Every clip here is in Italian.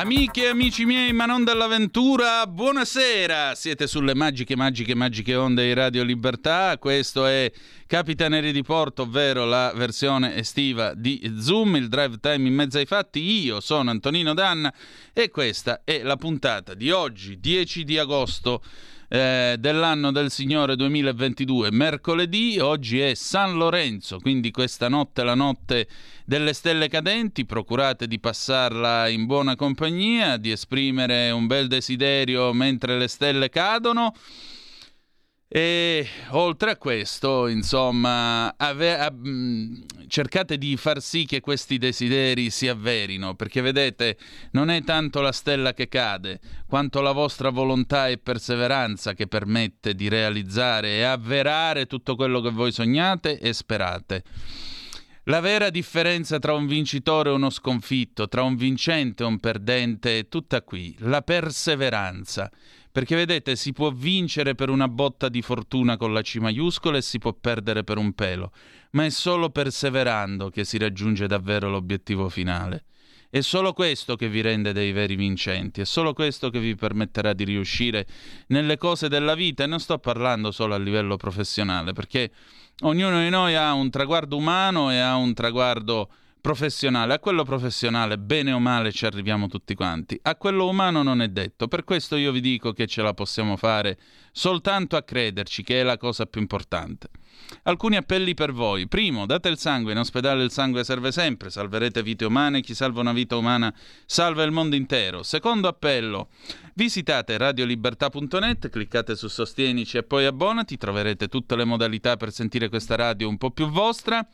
Amiche e amici miei, ma non dell'avventura, buonasera! Siete sulle magiche, magiche, magiche onde di Radio Libertà. Questo è Capitaneri di Porto, ovvero la versione estiva di Zoom, il drive time in mezzo ai fatti. Io sono Antonino Danna e questa è la puntata di oggi, 10 di agosto eh, dell'anno del Signore 2022, mercoledì, oggi è San Lorenzo, quindi questa notte è la notte delle stelle cadenti, procurate di passarla in buona compagnia, di esprimere un bel desiderio mentre le stelle cadono e oltre a questo, insomma, ave- a- cercate di far sì che questi desideri si avverino, perché vedete, non è tanto la stella che cade, quanto la vostra volontà e perseveranza che permette di realizzare e avverare tutto quello che voi sognate e sperate. La vera differenza tra un vincitore e uno sconfitto, tra un vincente e un perdente, è tutta qui, la perseveranza. Perché vedete, si può vincere per una botta di fortuna con la C maiuscola e si può perdere per un pelo, ma è solo perseverando che si raggiunge davvero l'obiettivo finale. È solo questo che vi rende dei veri vincenti, è solo questo che vi permetterà di riuscire nelle cose della vita e non sto parlando solo a livello professionale, perché ognuno di noi ha un traguardo umano e ha un traguardo professionale. A quello professionale, bene o male, ci arriviamo tutti quanti. A quello umano non è detto. Per questo io vi dico che ce la possiamo fare soltanto a crederci, che è la cosa più importante. Alcuni appelli per voi. Primo, date il sangue, in ospedale il sangue serve sempre, salverete vite umane, chi salva una vita umana salva il mondo intero. Secondo appello, visitate radiolibertà.net, cliccate su Sostienici e poi abbonati, troverete tutte le modalità per sentire questa radio un po' più vostra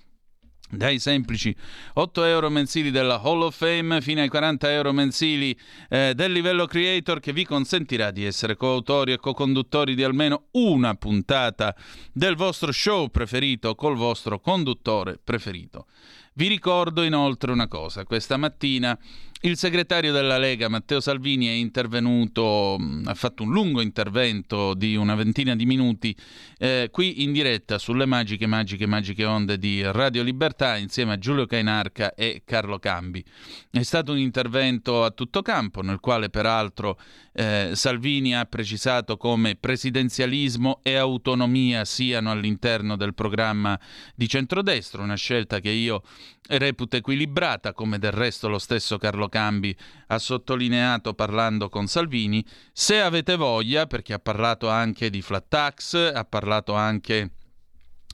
dai semplici 8 euro mensili della Hall of Fame fino ai 40 euro mensili eh, del livello creator che vi consentirà di essere coautori e co-conduttori di almeno una puntata del vostro show preferito col vostro conduttore preferito. Vi ricordo inoltre una cosa, questa mattina il segretario della Lega Matteo Salvini è intervenuto, ha fatto un lungo intervento di una ventina di minuti eh, qui in diretta sulle magiche, magiche, magiche onde di Radio Libertà insieme a Giulio Cainarca e Carlo Cambi. È stato un intervento a tutto campo nel quale peraltro eh, Salvini ha precisato come presidenzialismo e autonomia siano all'interno del programma di centrodestra, una scelta che io reputo equilibrata, come del resto lo stesso Carlo Cambi ha sottolineato parlando con Salvini. Se avete voglia, perché ha parlato anche di flat tax, ha parlato anche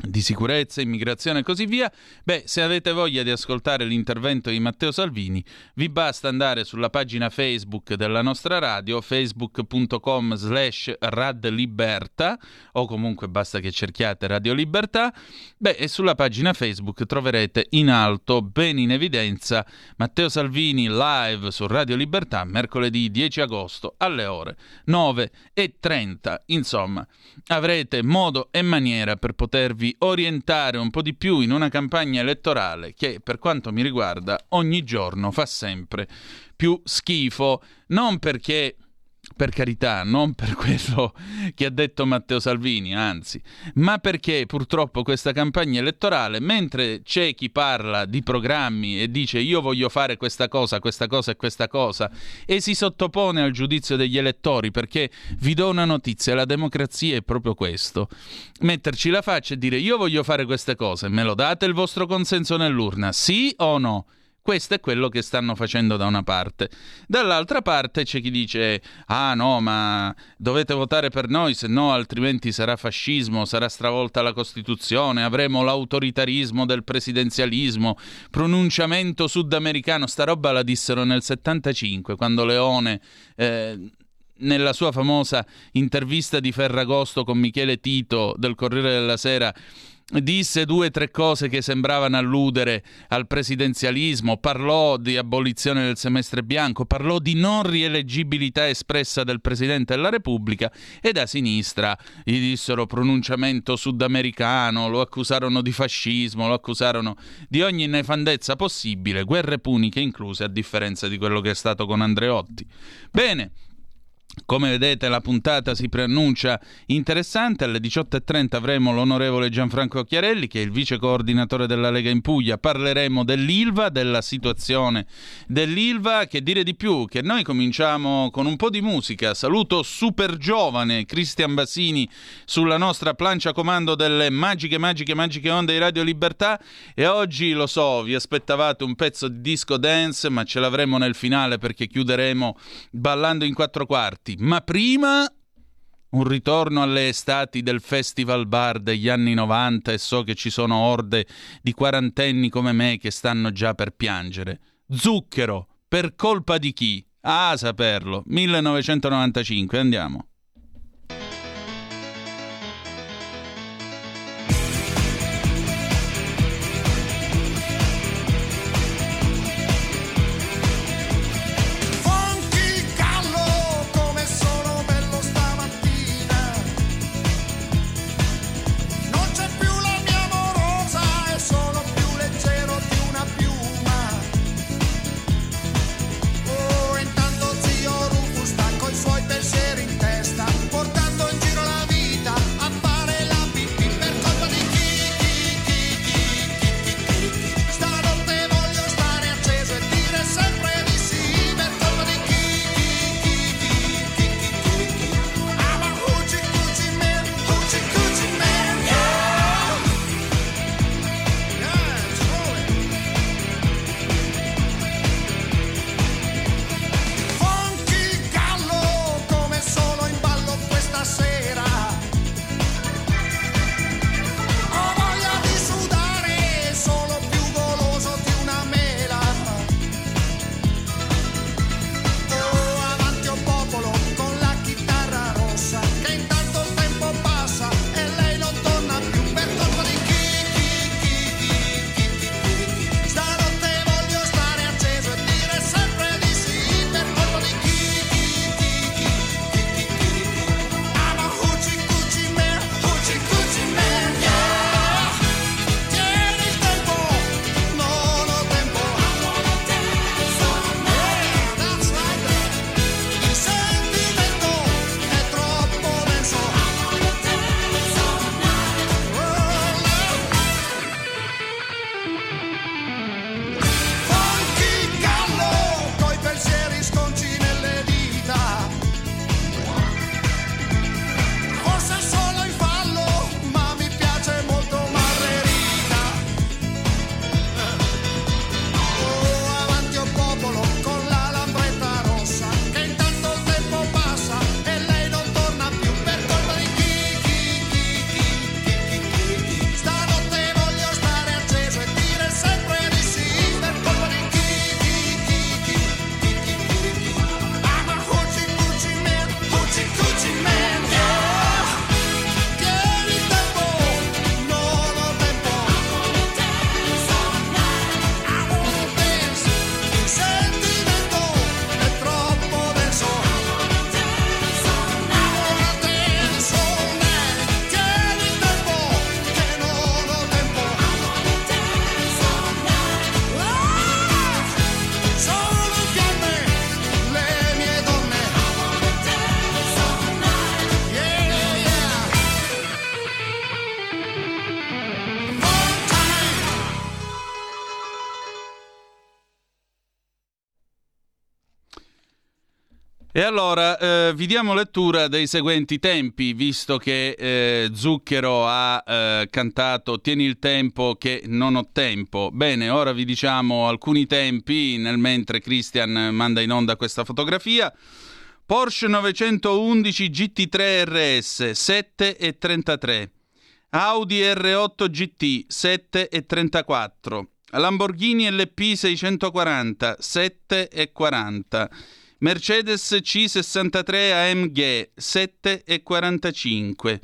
di sicurezza, immigrazione e così via, beh, se avete voglia di ascoltare l'intervento di Matteo Salvini, vi basta andare sulla pagina Facebook della nostra radio, facebook.com slash radliberta, o comunque basta che cerchiate Radio Libertà, beh, e sulla pagina Facebook troverete in alto, ben in evidenza, Matteo Salvini live su Radio Libertà, mercoledì 10 agosto alle ore 9 e 30. Insomma, avrete modo e maniera per potervi orientare un po' di più in una campagna elettorale che, per quanto mi riguarda, ogni giorno fa sempre più schifo, non perché per carità, non per quello che ha detto Matteo Salvini, anzi, ma perché purtroppo questa campagna elettorale, mentre c'è chi parla di programmi e dice io voglio fare questa cosa, questa cosa e questa cosa, e si sottopone al giudizio degli elettori, perché vi do una notizia, la democrazia è proprio questo, metterci la faccia e dire io voglio fare queste cose, me lo date il vostro consenso nell'urna, sì o no? Questo è quello che stanno facendo da una parte. Dall'altra parte c'è chi dice: Ah no, ma dovete votare per noi, se no altrimenti sarà fascismo, sarà stravolta la Costituzione, avremo l'autoritarismo del presidenzialismo, pronunciamento sudamericano. Sta roba la dissero nel 75, quando Leone. Eh, nella sua famosa intervista di Ferragosto con Michele Tito del Corriere della Sera disse due o tre cose che sembravano alludere al presidenzialismo, parlò di abolizione del semestre bianco, parlò di non rieleggibilità espressa del Presidente della Repubblica e da sinistra gli dissero pronunciamento sudamericano, lo accusarono di fascismo, lo accusarono di ogni nefandezza possibile, guerre puniche incluse a differenza di quello che è stato con Andreotti. Bene, Come vedete la puntata si preannuncia interessante, alle 18.30 avremo l'onorevole Gianfranco Chiarelli che è il vice coordinatore della Lega in Puglia, parleremo dell'Ilva, della situazione dell'Ilva, che dire di più, che noi cominciamo con un po' di musica, saluto super giovane Cristian Basini sulla nostra plancia comando delle magiche, magiche, magiche onde di Radio Libertà. E oggi lo so, vi aspettavate un pezzo di disco dance ma ce l'avremo nel finale perché chiuderemo ballando in quattro quarti parti, ma prima un ritorno alle estati del festival bar degli anni 90 e so che ci sono orde di quarantenni come me che stanno già per piangere. Zucchero, per colpa di chi? Ah, saperlo. 1995, andiamo. Allora eh, vi diamo lettura dei seguenti tempi, visto che eh, Zucchero ha eh, cantato Tieni il tempo che non ho tempo. Bene, ora vi diciamo alcuni tempi, nel mentre Christian manda in onda questa fotografia. Porsche 911 GT3 RS 7 e 33. Audi R8 GT 7 e 34. Lamborghini LP 640 7 e 40. Mercedes C63 AMG 7,45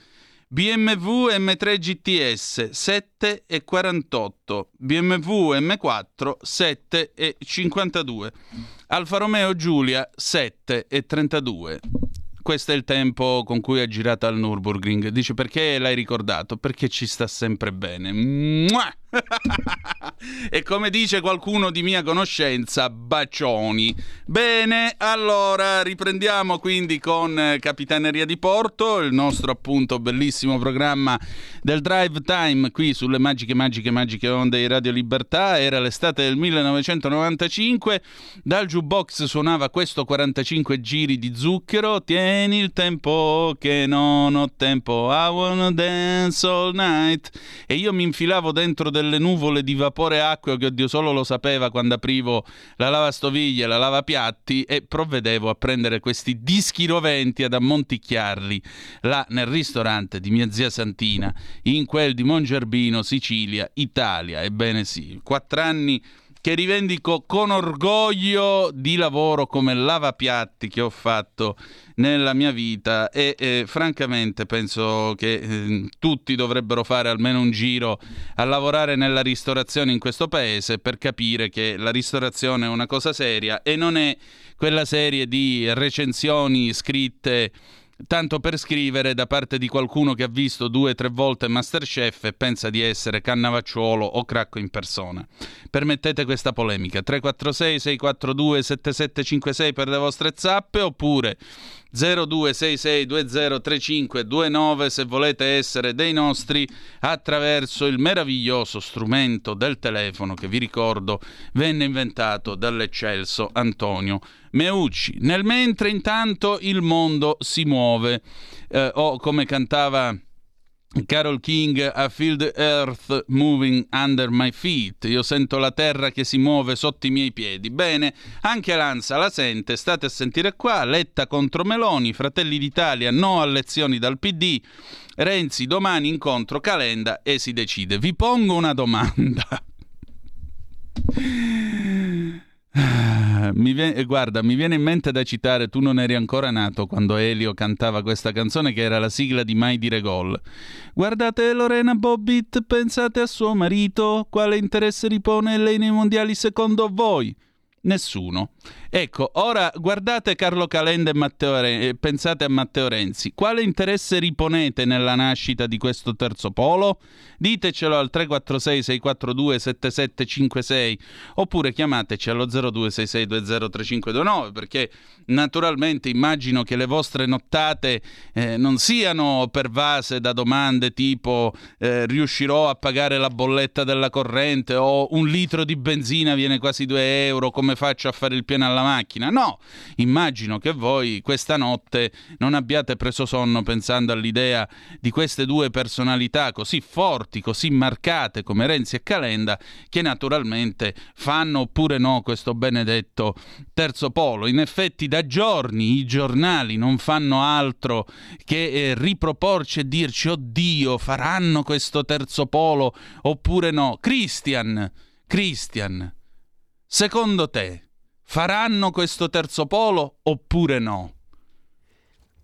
BMW M3 GTS 7,48 BMW M4 7,52 Alfa Romeo Giulia 7,32 questo è il tempo con cui ha girato al Nürburgring. Dice perché l'hai ricordato? Perché ci sta sempre bene. Mua! e come dice qualcuno di mia conoscenza, bacioni. Bene, allora riprendiamo quindi con eh, Capitaneria di Porto, il nostro appunto bellissimo programma del Drive Time qui sulle magiche, magiche, magiche onde di Radio Libertà. Era l'estate del 1995, dal jukebox suonava questo 45 giri di zucchero. Tieni il tempo che non ho tempo, I wanna dance all night. E io mi infilavo dentro delle nuvole di vapore acqueo che Dio solo lo sapeva quando aprivo la lavastoviglie, la lavapiatti e provvedevo a prendere questi dischi roventi ad ammonticchiarli là nel ristorante di mia zia Santina, in quel di Mongerbino, Sicilia, Italia. Ebbene sì, quattro anni che rivendico con orgoglio di lavoro come lavapiatti che ho fatto nella mia vita e eh, francamente penso che eh, tutti dovrebbero fare almeno un giro a lavorare nella ristorazione in questo paese per capire che la ristorazione è una cosa seria e non è quella serie di recensioni scritte tanto per scrivere da parte di qualcuno che ha visto due o tre volte Masterchef e pensa di essere Cannavacciuolo o Cracco in persona. Permettete questa polemica. 346 642 7756 per le vostre zappe oppure 0266203529 se volete essere dei nostri attraverso il meraviglioso strumento del telefono che vi ricordo venne inventato dall'eccelso Antonio Meucci. Nel mentre intanto il mondo si muove eh, o come cantava Carol King, I feel the earth moving under my feet. Io sento la terra che si muove sotto i miei piedi. Bene, anche l'Ansa la sente. State a sentire qua. Letta contro Meloni, Fratelli d'Italia, no a lezioni dal PD. Renzi domani incontro Calenda e si decide. Vi pongo una domanda. Mi viene, eh, guarda, mi viene in mente da citare Tu non eri ancora nato quando Elio cantava questa canzone che era la sigla di Mai dire gol. Guardate Lorena Bobbitt, pensate a suo marito, quale interesse ripone lei nei mondiali secondo voi? Nessuno. Ecco, ora guardate Carlo Calenda e Matteo Renzi, pensate a Matteo Renzi. Quale interesse riponete nella nascita di questo terzo polo? Ditecelo al 346 642 7756 oppure chiamateci allo 0266203529 perché naturalmente immagino che le vostre nottate eh, non siano pervase da domande tipo eh, riuscirò a pagare la bolletta della corrente o un litro di benzina viene quasi 2 euro, come faccio a fare il pieno alla alla macchina. No, immagino che voi questa notte non abbiate preso sonno pensando all'idea di queste due personalità così forti, così marcate come Renzi e Calenda, che naturalmente fanno oppure no questo benedetto terzo polo. In effetti da giorni i giornali non fanno altro che eh, riproporci e dirci oddio, faranno questo terzo polo oppure no. Christian, Christian, secondo te Faranno questo terzo polo oppure no?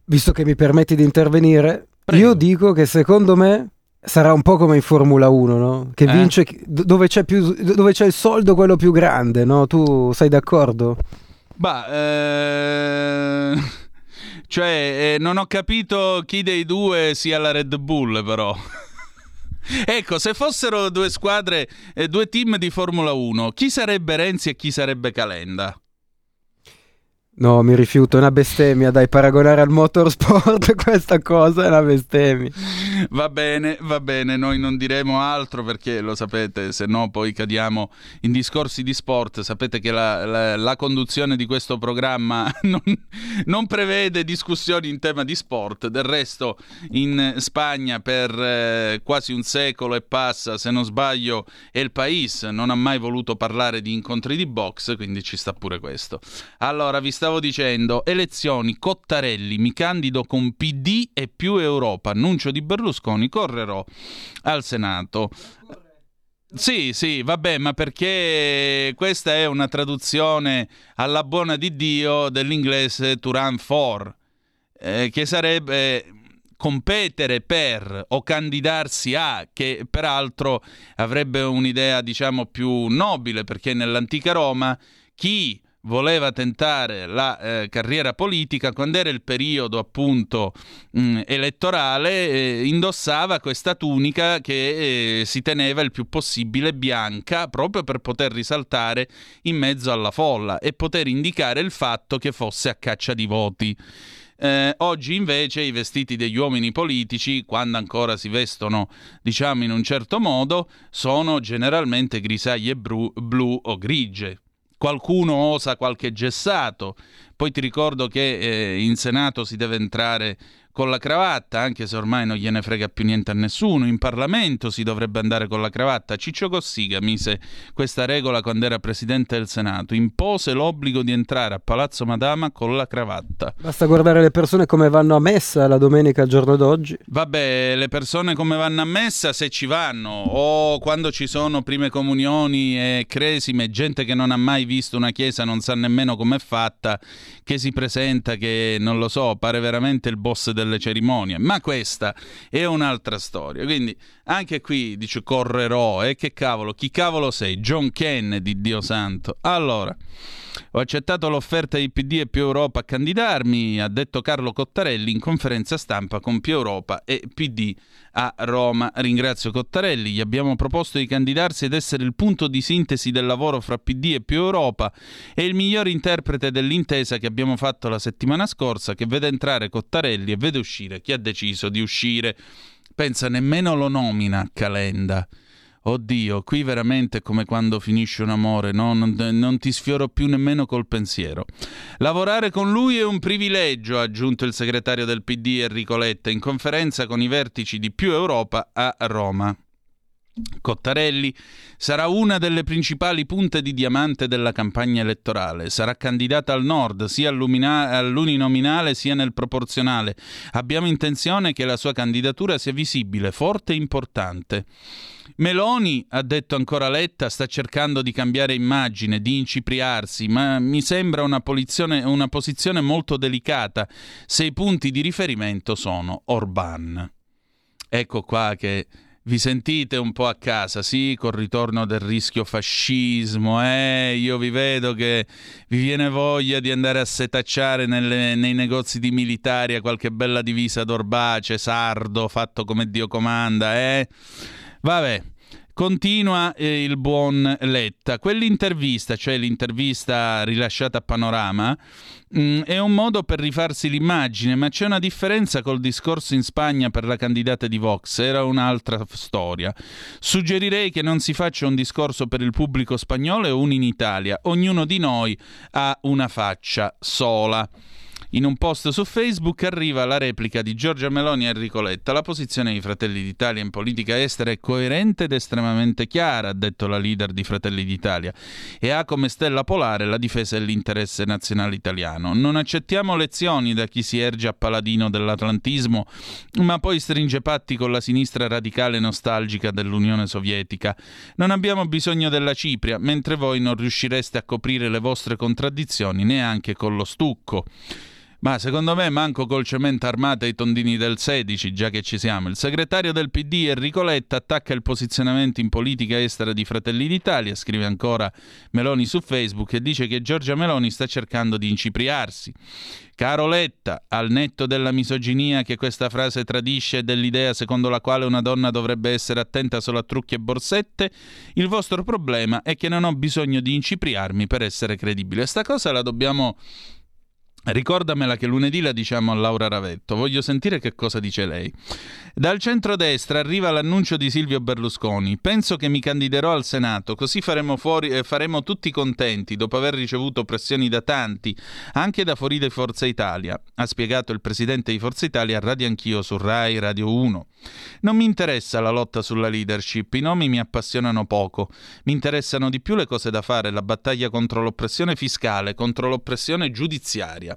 Visto che mi permetti di intervenire, Prego. io dico che secondo me sarà un po' come in Formula 1, no? Che eh? vince dove c'è, più, dove c'è, il soldo quello più grande, no? Tu sei d'accordo? Bah, eh... cioè, eh, non ho capito chi dei due sia la Red Bull, però. Ecco, se fossero due squadre, eh, due team di Formula 1, chi sarebbe Renzi e chi sarebbe Calenda? No, mi rifiuto, è una bestemmia, dai, paragonare al motorsport questa cosa è una bestemmia. Va bene, va bene, noi non diremo altro perché lo sapete, se no poi cadiamo in discorsi di sport. Sapete che la, la, la conduzione di questo programma non, non, prevede discussioni in tema di sport. Del resto, in Spagna per eh, quasi un secolo e passa, se non sbaglio, il País non ha mai voluto parlare di incontri di box, quindi ci sta pure questo. Allora, vi stavo dicendo, elezioni, Cottarelli, mi candido con PD e più Europa, annuncio di Berlusconi, correrò al Senato. Sì, sì, vabbè, ma perché questa è una traduzione alla buona di Dio dell'inglese to run for, eh, che sarebbe competere per o candidarsi a, che peraltro avrebbe un'idea, diciamo, più nobile, perché nell'antica Roma chi voleva tentare la eh, carriera politica, quando era il periodo appunto mh, mm, elettorale, eh, indossava questa tunica che eh, si teneva il più possibile bianca proprio per poter risaltare in mezzo alla folla e poter indicare il fatto che fosse a caccia di voti. Eh, oggi invece i vestiti degli uomini politici, quando ancora si vestono diciamo in un certo modo, sono generalmente grisaglie blu, blu o grigie. Qualcuno osa qualche gessato, poi ti ricordo che eh, in Senato si deve entrare con la cravatta, anche se ormai non gliene frega più niente a nessuno. In Parlamento si dovrebbe andare con la cravatta. Ciccio Cossiga mise questa regola quando era presidente del Senato. Impose l'obbligo di entrare a Palazzo Madama con la cravatta. Basta guardare le persone come vanno a messa la domenica al giorno d'oggi. Vabbè, le persone come vanno a messa se ci vanno, o quando ci sono prime comunioni e cresime, gente che non ha mai visto una chiesa, non sa nemmeno com'è fatta, che si presenta, che non lo so, pare veramente il boss del delle cerimonie, ma questa è un'altra storia. Quindi anche qui dice correrò, e eh, che cavolo, chi cavolo sei? John Kennedy, Dio santo. Allora, ho accettato l'offerta di PD e più Europa a candidarmi, ha detto Carlo Cottarelli in conferenza stampa con più Europa e PD a Roma. Ringrazio Cottarelli, gli abbiamo proposto di candidarsi ed essere il punto di sintesi del lavoro fra PD e più Europa e il miglior interprete dell'intesa che abbiamo fatto la settimana scorsa che vede entrare Cottarelli e vede uscire chi ha deciso di uscire. Pensa nemmeno lo nomina Calenda. Oddio, qui veramente è come quando finisce un amore, no? non, non, ti sfioro più nemmeno col pensiero. Lavorare con lui è un privilegio, ha aggiunto il segretario del PD Enrico Letta in conferenza con i vertici di Più Europa a Roma. Cottarelli sarà una delle principali punte di diamante della campagna elettorale. Sarà candidata al nord, sia all'uninominale sia nel proporzionale. Abbiamo intenzione che la sua candidatura sia visibile, forte e importante. Meloni, ha detto ancora Letta, sta cercando di cambiare immagine, di incipriarsi, ma mi sembra una, una posizione molto delicata se i punti di riferimento sono Orban. Ecco qua che vi sentite un po' a casa, sì, col ritorno del rischio fascismo, eh, io vi vedo che vi viene voglia di andare a setacciare nelle, nei negozi di militari a qualche bella divisa d'orbace, sardo, fatto come Dio comanda, eh. Vabbè, Continua eh, il buon Letta. Quell'intervista, cioè l'intervista rilasciata a Panorama, mh, mm, è un modo per rifarsi l'immagine, ma c'è una differenza col discorso in Spagna per la candidata di Vox, era un'altra storia. Suggerirei che non si faccia un discorso per il pubblico spagnolo e uno in Italia. Ognuno di noi ha una faccia sola. In un post su Facebook arriva la replica di Giorgia Meloni a Enrico Letta. La posizione di Fratelli d'Italia in politica estera è coerente ed estremamente chiara, ha detto la leader di Fratelli d'Italia, e ha come stella polare la difesa dell'interesse nazionale italiano. Non accettiamo lezioni da chi si erge a paladino dell'atlantismo, ma poi stringe patti con la sinistra radicale nostalgica dell'Unione Sovietica. Non abbiamo bisogno della Cipria, mentre voi non riuscireste a coprire le vostre contraddizioni neanche con lo stucco. Ma secondo me manco col cemento armato ai tondini del 16, già che ci siamo. Il segretario del PD Enrico Letta attacca il posizionamento in politica estera di Fratelli d'Italia, scrive ancora Meloni su Facebook e dice che Giorgia Meloni sta cercando di incipriarsi. Caro Letta, al netto della misoginia che questa frase tradisce e dell'idea secondo la quale una donna dovrebbe essere attenta solo a trucchi e borsette, il vostro problema è che non ho bisogno di incipriarmi per essere credibile. Sta cosa la dobbiamo Ricordamela che lunedì la diciamo a Laura Ravetto. Voglio sentire che cosa dice lei. Dal centrodestra arriva l'annuncio di Silvio Berlusconi. Penso che mi candiderò al Senato, così faremo, fuori, eh, faremo tutti contenti dopo aver ricevuto pressioni da tanti, anche da fuori di Forza Italia. Ha spiegato il presidente di Forza Italia a Radio Anch'io su Rai Radio 1. Non mi interessa la lotta sulla leadership, i nomi mi appassionano poco. Mi interessano di più le cose da fare, la battaglia contro l'oppressione fiscale, contro l'oppressione giudiziaria.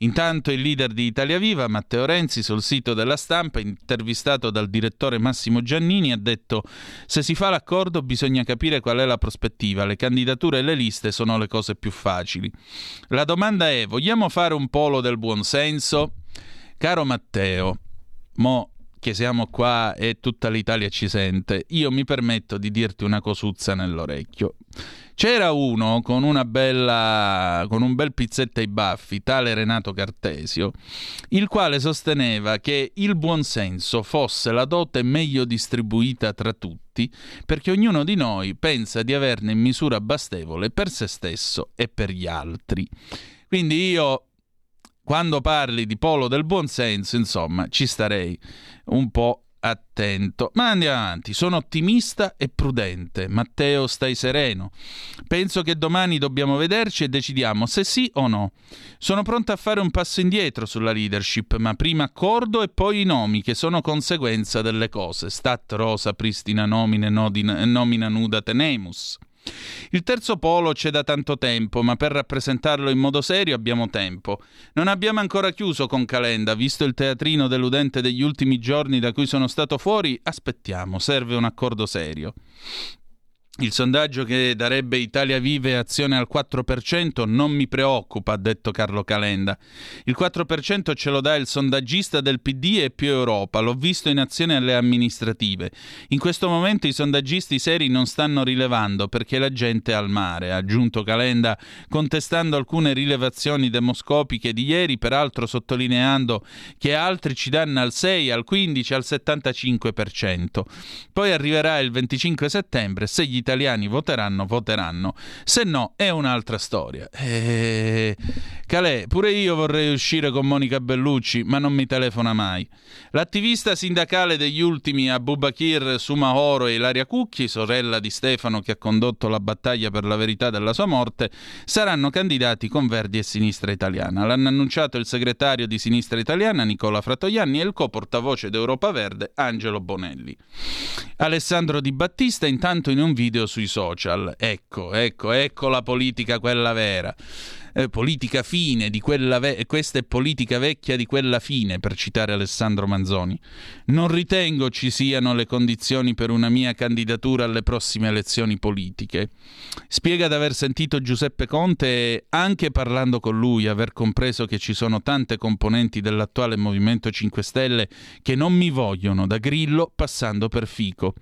Intanto il leader di Italia Viva, Matteo Renzi, sul sito della stampa, intervistato dal direttore Massimo Giannini, ha detto se si fa l'accordo bisogna capire qual è la prospettiva, le candidature e le liste sono le cose più facili. La domanda è, vogliamo fare un polo del buonsenso? Caro Matteo, mo che siamo qua e tutta l'Italia ci sente, io mi permetto di dirti una cosuzza nell'orecchio. C'era uno con una bella con un bel pizzetto ai baffi, tale Renato Cartesio, il quale sosteneva che il buonsenso fosse la dote meglio distribuita tra tutti, perché ognuno di noi pensa di averne in misura bastevole per se stesso e per gli altri. Quindi io quando parli di polo del buonsenso, insomma, ci starei un po' attento. Ma andiamo avanti, sono ottimista e prudente. Matteo, stai sereno. Penso che domani dobbiamo vederci e decidiamo se sì o no. Sono pronto a fare un passo indietro sulla leadership, ma prima accordo e poi i nomi, che sono conseguenza delle cose. Stat rosa, pristina nomine, nodina, nomina nuda tenemus. Il terzo polo c'è da tanto tempo, ma per rappresentarlo in modo serio abbiamo tempo. Non abbiamo ancora chiuso con Calenda, visto il teatrino deludente degli ultimi giorni da cui sono stato fuori, aspettiamo, serve un accordo serio. Il sondaggio che darebbe Italia Vive Azione al 4% non mi preoccupa, ha detto Carlo Calenda. Il 4% ce lo dà il sondaggista del PD e più Europa, l'ho visto in azione alle amministrative. In questo momento i sondaggisti seri non stanno rilevando perché la gente è al mare, ha aggiunto Calenda, contestando alcune rilevazioni demoscopiche di ieri, peraltro sottolineando che altri ci danno al 6, al 15, al 75%. Poi arriverà il 25 settembre, se gli italiani voteranno, voteranno. Se no, è un'altra storia. E... Calè, pure io vorrei uscire con Monica Bellucci, ma non mi telefona mai. L'attivista sindacale degli ultimi Abubakir Sumahoro e Ilaria Cucchi, sorella di Stefano che ha condotto la battaglia per la verità della sua morte, saranno candidati con Verdi e Sinistra Italiana. L'hanno annunciato il segretario di Sinistra Italiana Nicola Fratoianni e il co-portavoce d'Europa Verde Angelo Bonelli. Alessandro Di Battista intanto in un video video sui social. Ecco, ecco, ecco la politica quella vera. Eh, politica fine di quella ve- questa è politica vecchia di quella fine, per citare Alessandro Manzoni. Non ritengo ci siano le condizioni per una mia candidatura alle prossime elezioni politiche. Spiega di aver sentito Giuseppe Conte e, anche parlando con lui, aver compreso che ci sono tante componenti dell'attuale Movimento 5 Stelle che non mi vogliono, da Grillo passando per Fico.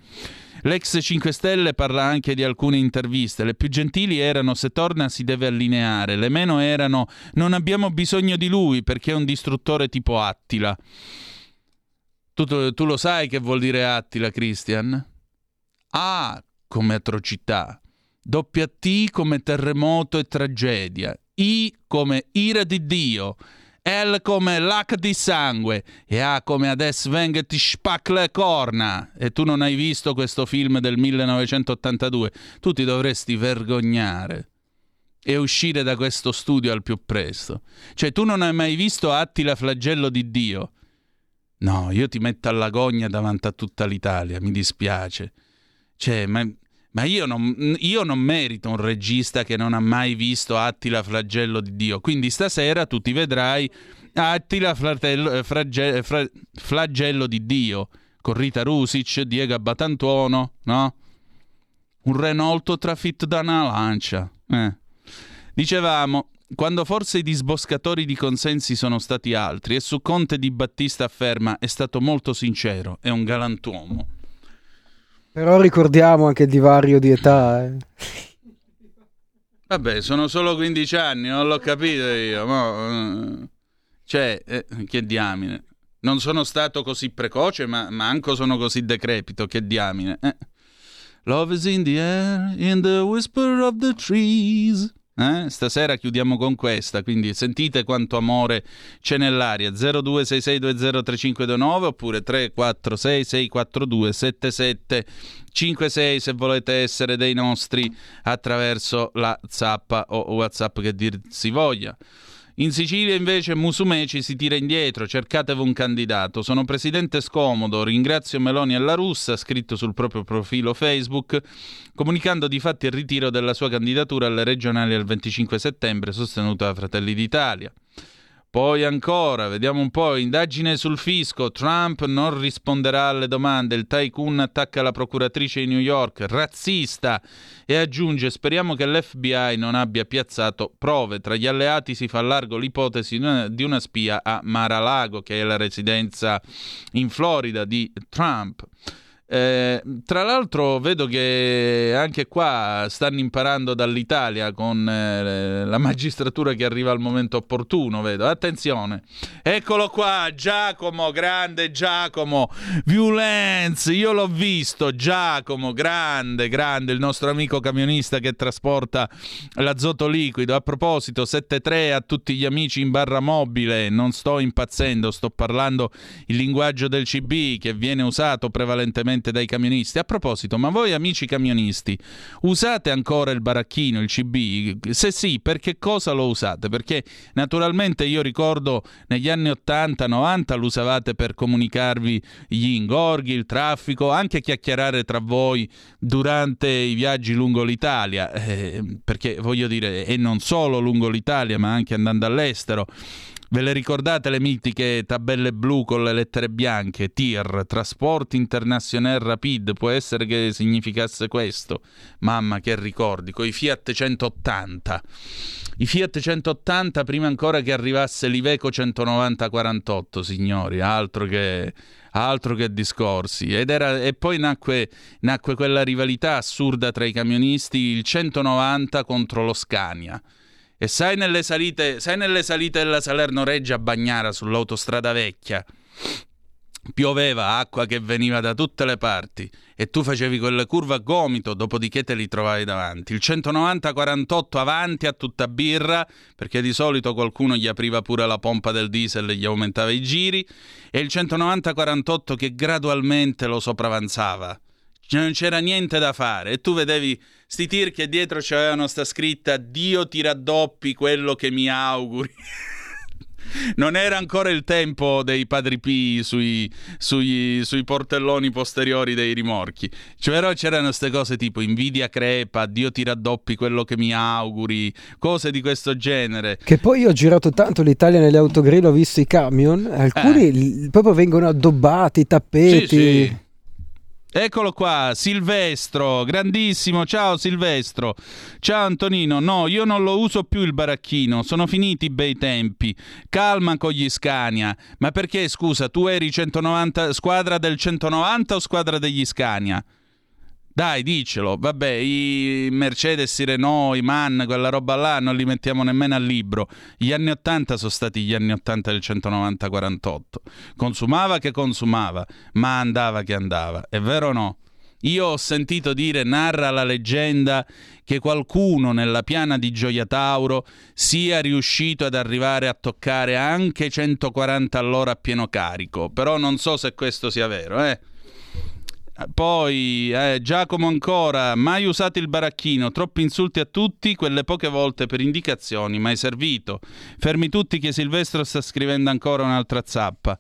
L'ex 5 Stelle parla anche di alcune interviste. Le più gentili erano se torna si deve allineare, le meno erano non abbiamo bisogno di lui perché è un distruttore tipo Attila. Tu, tu, lo sai che vuol dire Attila, Christian? A come atrocità, doppia T come terremoto e tragedia, I come ira di Dio L come lac di sangue e A come adesso venga ti spac le corna. E tu non hai visto questo film del 1982? Tu ti dovresti vergognare e uscire da questo studio al più presto. Cioè, tu non hai mai visto Attila flagello di Dio? No, io ti metto alla gogna davanti a tutta l'Italia, mi dispiace. Cioè, ma ma io non, io non, merito un regista che non ha mai visto Attila flagello di Dio. Quindi stasera tu ti vedrai Attila flatello, eh, frage, fra, flagello di Dio con Rita Rusic, Diego Batantuono, no? Un Renault trafitto da una lancia. Eh. Dicevamo, quando forse i disboscatori di consensi sono stati altri e su Conte di Battista afferma è stato molto sincero, è un galantuomo. Però ricordiamo anche il divario di età. Eh. Vabbè, sono solo 15 anni, non l'ho capito io. Mo, eh, cioè, eh, che diamine. Non sono stato così precoce, ma manco sono così decrepito, che diamine. Eh. Love is in the air, in the whisper of the trees. Eh? Stasera chiudiamo con questa, quindi sentite quanto amore c'è nell'aria. 0266203529 oppure 346 642 7756 se volete essere dei nostri attraverso la zappa o WhatsApp che dir si voglia. In Sicilia invece Musumeci si tira indietro, cercatevi un candidato. Sono presidente scomodo, ringrazio Meloni e la Russa, ha scritto sul proprio profilo Facebook, comunicando di fatti il ritiro della sua candidatura alle regionali del 25 settembre, sostenuta da Fratelli d'Italia. Poi ancora, vediamo un po', indagine sul fisco, Trump non risponderà alle domande, il tycoon attacca la procuratrice di New York, razzista, e aggiunge speriamo che l'FBI non abbia piazzato prove, tra gli alleati si fa largo l'ipotesi di una spia a Mar-a-Lago, che è la residenza in Florida di Trump. Eh, tra l'altro vedo che anche qua stanno imparando dall'Italia con eh, la magistratura che arriva al momento opportuno, vedo. Attenzione. Eccolo qua, Giacomo, grande Giacomo. Violence, io l'ho visto, Giacomo, grande, grande, il nostro amico camionista che trasporta l'azoto liquido. A proposito, 7-3 a tutti gli amici in barra mobile, non sto impazzendo, sto parlando il linguaggio del CB che viene usato prevalentemente direttamente dai camionisti. A proposito, ma voi amici camionisti, usate ancora il baracchino, il CB? Se sì, per che cosa lo usate? Perché naturalmente io ricordo negli anni 80-90 lo usavate per comunicarvi gli ingorghi, il traffico, anche chiacchierare tra voi durante i viaggi lungo l'Italia, eh, perché voglio dire, e non solo lungo l'Italia, ma anche andando all'estero. Ve le ricordate le mitiche tabelle blu con le lettere bianche? TIR, Trasporti International Rapid, può essere che significasse questo. Mamma che ricordi, con i Fiat 180. I Fiat 180 prima ancora che arrivasse l'Iveco 190-48, signori, altro che altro che discorsi. Era, e poi nacque, nacque, quella rivalità assurda tra i camionisti, il 190 contro lo Scania. E sai nelle salite, sai nelle salite della Salerno-Reggio a Bagnara sull'autostrada vecchia? Pioveva acqua che veniva da tutte le parti e tu facevi quelle curve a gomito, dopodiché te li trovavi davanti. Il 190-48 avanti a tutta birra, perché di solito qualcuno gli apriva pure la pompa del diesel e gli aumentava i giri, e il 190-48 che gradualmente lo sopravanzava non c'era niente da fare e tu vedevi sti tir che dietro c'avevano sta scritta Dio ti raddoppi quello che mi auguri. non era ancora il tempo dei padri P sui, sui, sui portelloni posteriori dei rimorchi. Cioè, però c'erano queste cose tipo invidia crepa, Dio ti raddoppi quello che mi auguri, cose di questo genere. Che poi io ho girato tanto l'Italia nelle autogrill, ho visto i camion, alcuni eh. proprio vengono addobbati, tappeti. Sì, sì. Eccolo qua, Silvestro, grandissimo, ciao Silvestro. Ciao Antonino, no, io non lo uso più il baracchino, sono finiti i bei tempi. Calma con gli Scania. Ma perché, scusa, tu eri 190, squadra del 190 o squadra degli Scania? Dai, dicelo. Vabbè, i Mercedes, i Renault, i MAN, quella roba là non li mettiamo nemmeno al libro. Gli anni 80 sono stati gli anni 80 del 190-48. Consumava che consumava, ma andava che andava. È vero o no? Io ho sentito dire, narra la leggenda, che qualcuno nella piana di Gioia Tauro sia riuscito ad arrivare a toccare anche 140 all'ora a pieno carico. Però non so se questo sia vero, eh? Poi eh, Giacomo ancora, mai usato il baracchino, troppi insulti a tutti, quelle poche volte per indicazioni, mai servito. Fermi tutti che Silvestro sta scrivendo ancora un'altra zappa.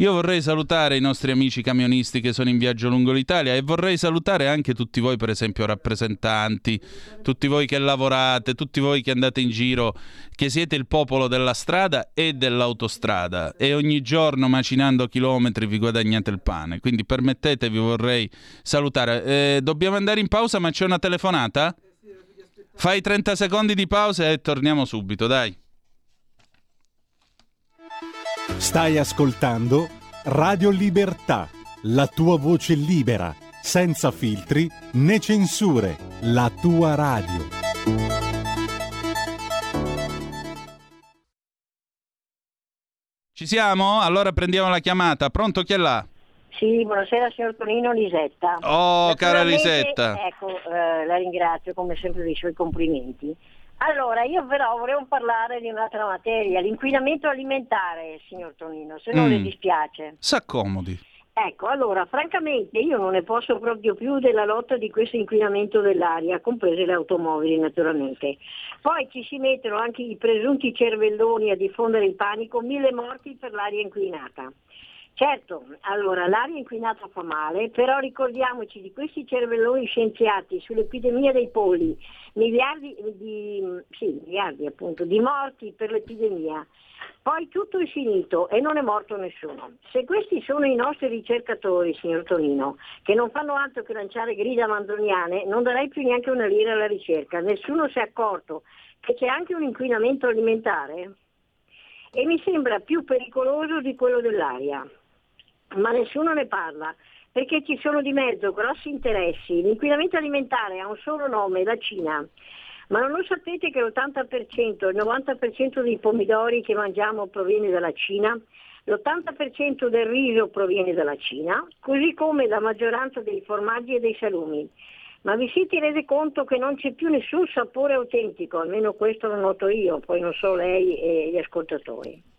Io vorrei salutare i nostri amici camionisti che sono in viaggio lungo l'Italia e vorrei salutare anche tutti voi, per esempio, rappresentanti, tutti voi che lavorate, tutti voi che andate in giro, che siete il popolo della strada e dell'autostrada e ogni giorno macinando chilometri vi guadagnate il pane. Quindi permettetevi, vorrei salutare. Eh, dobbiamo andare in pausa, ma c'è una telefonata? Fai 30 secondi di pausa e torniamo subito, dai. Stai ascoltando Radio Libertà, la tua voce libera, senza filtri né censure, la tua radio. Ci siamo? Allora prendiamo la chiamata. Pronto chi è là? Sì, buonasera signor Tonino Lisetta. Oh, cara Lisetta. Ecco, eh, la ringrazio come sempre dei suoi complimenti. Allora, io però volevo parlare di un'altra materia, l'inquinamento alimentare, signor Tonino, se non mm. le dispiace. S'accomodi. Ecco, allora, francamente io non ne posso proprio più della lotta di questo inquinamento dell'aria, comprese le automobili naturalmente. Poi ci si mettono anche i presunti cervelloni a diffondere il panico, mille morti per l'aria inquinata. Certo, allora l'aria inquinata fa male, però ricordiamoci di questi cervelloni scienziati sull'epidemia dei polli, miliardi di, sì, miliardi appunto, di morti per l'epidemia. Poi tutto è finito e non è morto nessuno. Se questi sono i nostri ricercatori, signor Tonino, che non fanno altro che lanciare grida mandoniane, non darei più neanche una lira alla ricerca. Nessuno si è accorto che c'è anche un inquinamento alimentare e mi sembra più pericoloso di quello dell'aria. Ma nessuno ne parla perché ci sono di mezzo grossi interessi. L'inquinamento alimentare ha un solo nome, la Cina. Ma non lo sapete che l'80%, il 90% dei pomidori che mangiamo proviene dalla Cina? L'80% del riso proviene dalla Cina, così come la maggioranza dei formaggi e dei salumi. Ma vi siete resi conto che non c'è più nessun sapore autentico, almeno questo lo noto io, poi non so lei e gli ascoltatori.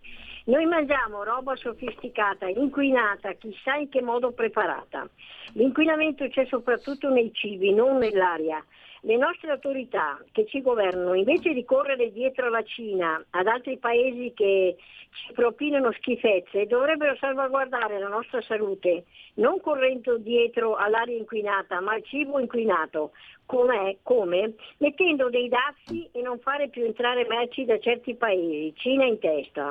Noi mangiamo roba sofisticata, inquinata, chissà in che modo preparata. L'inquinamento c'è soprattutto nei cibi, non nell'aria. Le nostre autorità che ci governano, invece di correre dietro alla Cina, ad altri paesi che ci propinano schifezze, dovrebbero salvaguardare la nostra salute, non correndo dietro all'aria inquinata, ma al cibo inquinato. Com'è? Come? Mettendo dei dazi e non fare più entrare merci da certi paesi, Cina in testa.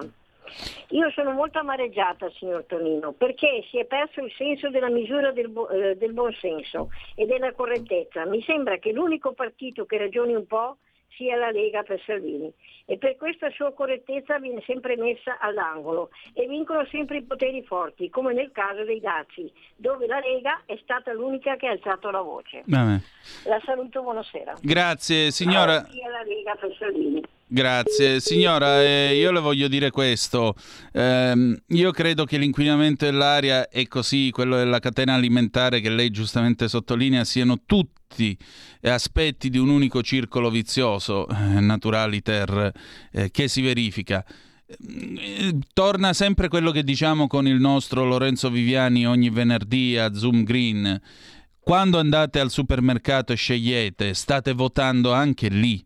Io sono molto amareggiata, signor Tonino, perché si è perso il senso della misura del, bu- eh, del buonsenso e della correttezza. Mi sembra che l'unico partito che ragioni un po' sia la Lega per Salvini e per questa sua correttezza viene sempre messa all'angolo e vincono sempre i poteri forti, come nel caso dei Dazi, dove la Lega è stata l'unica che ha alzato la voce. Vabbè. La saluto, buonasera. Grazie signora. Sia la Lega per Salvini. Grazie. Signora, eh, io le voglio dire questo. Eh, io credo che l'inquinamento dell'aria e così quello della catena alimentare che lei giustamente sottolinea siano tutti aspetti di un unico circolo vizioso, eh, naturaliter, eh, che si verifica. Eh, torna sempre quello che diciamo con il nostro Lorenzo Viviani ogni venerdì a Zoom Green. Quando andate al supermercato e scegliete, state votando anche lì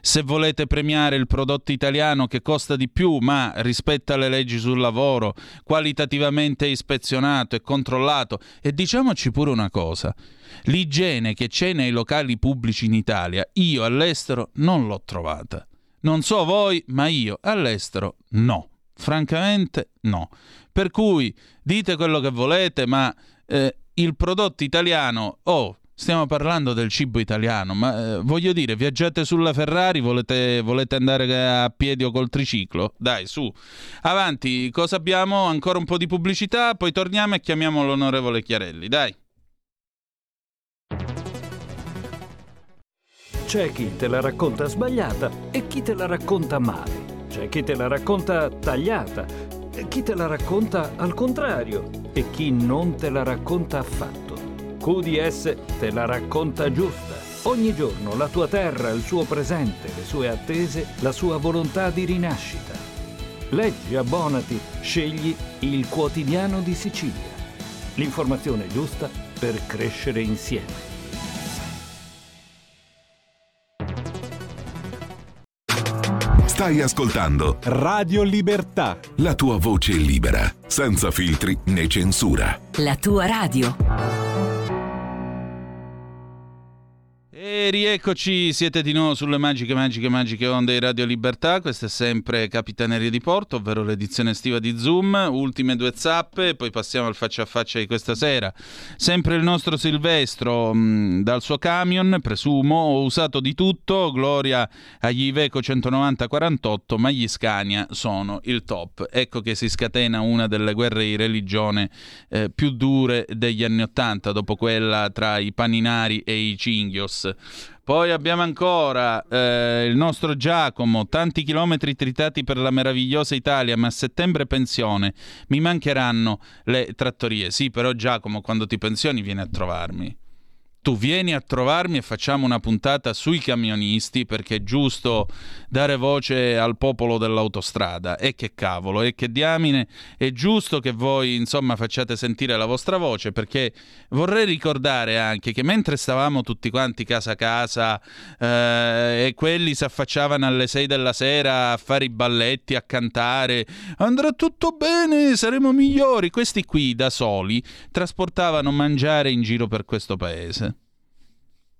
se volete premiare il prodotto italiano che costa di più ma rispetta le leggi sul lavoro, qualitativamente ispezionato e controllato, e diciamoci pure una cosa, l'igiene che c'è nei locali pubblici in Italia, io all'estero non l'ho trovata. Non so voi, ma io all'estero no. Francamente no. Per cui dite quello che volete, ma eh, il prodotto italiano, oh, Stiamo parlando del cibo italiano, ma eh, voglio dire, viaggiate sulla Ferrari, volete, volete, andare a piedi o col triciclo? Dai, su. Avanti, cosa abbiamo? Ancora un po' di pubblicità, poi torniamo e chiamiamo l'onorevole Chiarelli, dai. C'è chi te la racconta sbagliata e chi te la racconta male. C'è chi te la racconta tagliata, e chi te la racconta al contrario e chi non te la racconta affatto. QDS te la racconta giusta. Ogni giorno la tua terra, il suo presente, le sue attese, la sua volontà di rinascita. Leggi, abbonati, scegli il quotidiano di Sicilia. L'informazione giusta per crescere insieme. Stai ascoltando Radio Libertà. la tua voce libera, senza filtri né censura. La tua radio. E rieccoci, siete di nuovo sulle magiche, magiche, magiche onde di Radio Libertà. Questa è sempre Capitaneria di Porto, ovvero l'edizione estiva di Zoom. Ultime due zappe, poi passiamo al faccia a faccia di questa sera. Sempre il nostro Silvestro mh, dal suo camion, presumo. Ho usato di tutto, gloria agli Iveco 190-48, ma gli Scania sono il top. Ecco che si scatena una delle guerre di religione eh, più dure degli anni Ottanta, dopo quella tra i paninari e i cinghios. Poi abbiamo ancora eh, il nostro Giacomo, tanti chilometri tritati per la meravigliosa Italia, ma a settembre pensione, mi mancheranno le trattorie. Sì, però Giacomo, quando ti pensioni vieni a trovarmi. Tu vieni a trovarmi e facciamo una puntata sui camionisti perché è giusto dare voce al popolo dell'autostrada. E che cavolo, e che diamine, è giusto che voi insomma facciate sentire la vostra voce perché vorrei ricordare anche che mentre stavamo tutti quanti casa a casa eh, e quelli si affacciavano alle 6 della sera a fare i balletti, a cantare, andrà tutto bene, saremo migliori, questi qui da soli trasportavano mangiare in giro per questo paese.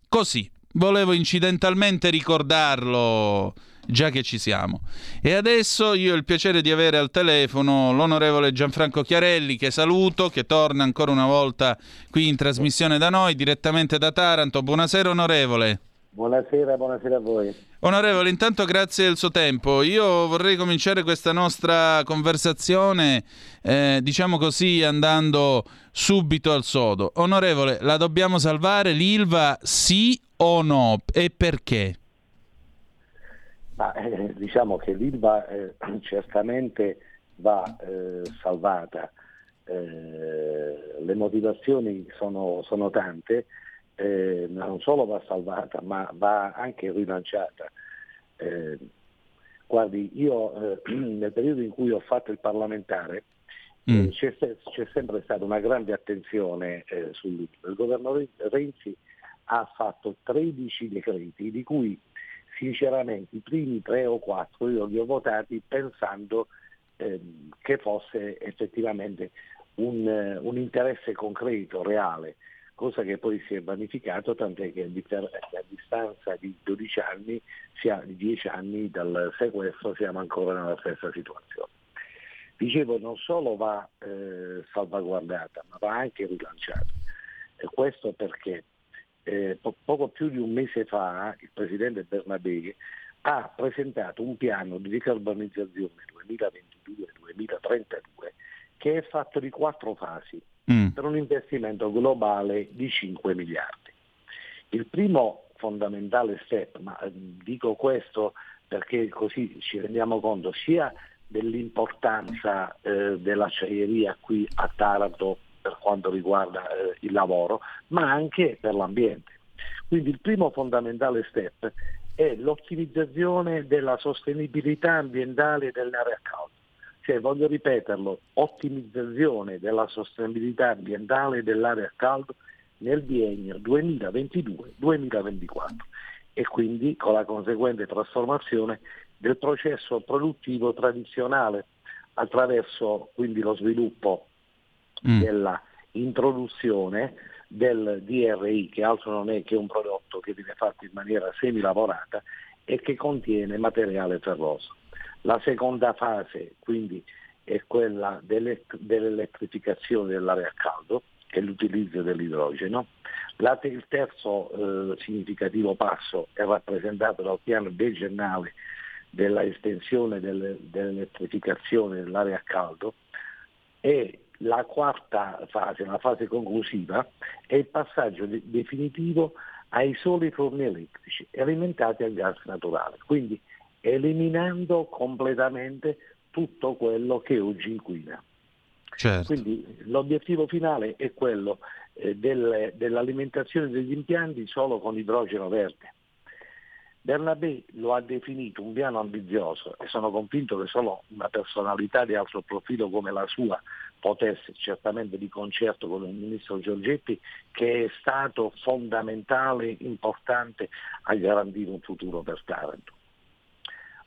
Così, volevo incidentalmente ricordarlo, già che ci siamo. E adesso io ho il piacere di avere al telefono l'onorevole Gianfranco Chiarelli, che saluto, che torna ancora una volta qui in trasmissione da noi, direttamente da Taranto. Buonasera onorevole. Buonasera, buonasera a voi. Onorevole, intanto grazie del suo tempo. Io vorrei cominciare questa nostra conversazione, eh, diciamo così, andando subito al sodo. Onorevole, la dobbiamo salvare l'ILVA sì o no? E perché? Ma, eh, diciamo che l'ILVA eh, certamente va eh, salvata. Eh, le motivazioni sono, sono tante eh, non solo va salvata, ma va anche rilanciata. Eh, guardi, io eh, nel periodo in cui ho fatto il parlamentare mm. Eh, c'è, c'è, sempre stata una grande attenzione eh, sul il governo Renzi ha fatto 13 decreti, di cui sinceramente i primi tre o quattro io li ho votati pensando ehm, che fosse effettivamente un, un interesse concreto, reale cosa che poi si è vanificato, tant'è che a distanza di 12 anni, di 10 anni dal sequestro, siamo ancora nella stessa situazione. Dicevo, non solo va eh, salvaguardata, ma va anche rilanciata. E questo perché eh, po- poco più di un mese fa il Presidente Bernabé ha presentato un piano di decarbonizzazione 2022-2032 che è fatto di quattro fasi mm. per un investimento globale di 5 miliardi. Il primo fondamentale step, ma eh, dico questo perché così ci rendiamo conto sia dell'importanza eh, dell'acciaieria qui a Taranto per quanto riguarda eh, il lavoro, ma anche per l'ambiente. Quindi il primo fondamentale step è l'ottimizzazione della sostenibilità ambientale dell'area calda. Cioè, voglio ripeterlo, ottimizzazione della sostenibilità ambientale dell'area caldo nel biennio 2022-2024 e quindi con la conseguente trasformazione del processo produttivo tradizionale attraverso quindi lo sviluppo mm. della introduzione del DRI che altro non è che un prodotto che viene fatto in maniera semilavorata e che contiene materiale ferroso. La seconda fase quindi è quella dell'elettrificazione dell'area a caldo e l'utilizzo dell'idrogeno. Il terzo eh, significativo passo è rappresentato dal piano decennale della estensione delle, dell'elettrificazione dell'area a caldo e la quarta fase, la fase conclusiva, è il passaggio de- definitivo ai soli forni elettrici alimentati a gas naturale. Quindi eliminando completamente tutto quello che oggi inquina. Certo. Quindi l'obiettivo finale è quello eh, del, dell'alimentazione degli impianti solo con idrogeno verde. Bernabé lo ha definito un piano ambizioso e sono convinto che solo una personalità di alto profilo come la sua potesse, certamente di concerto con il ministro Giorgetti, che è stato fondamentale, importante a garantire un futuro per Taranto.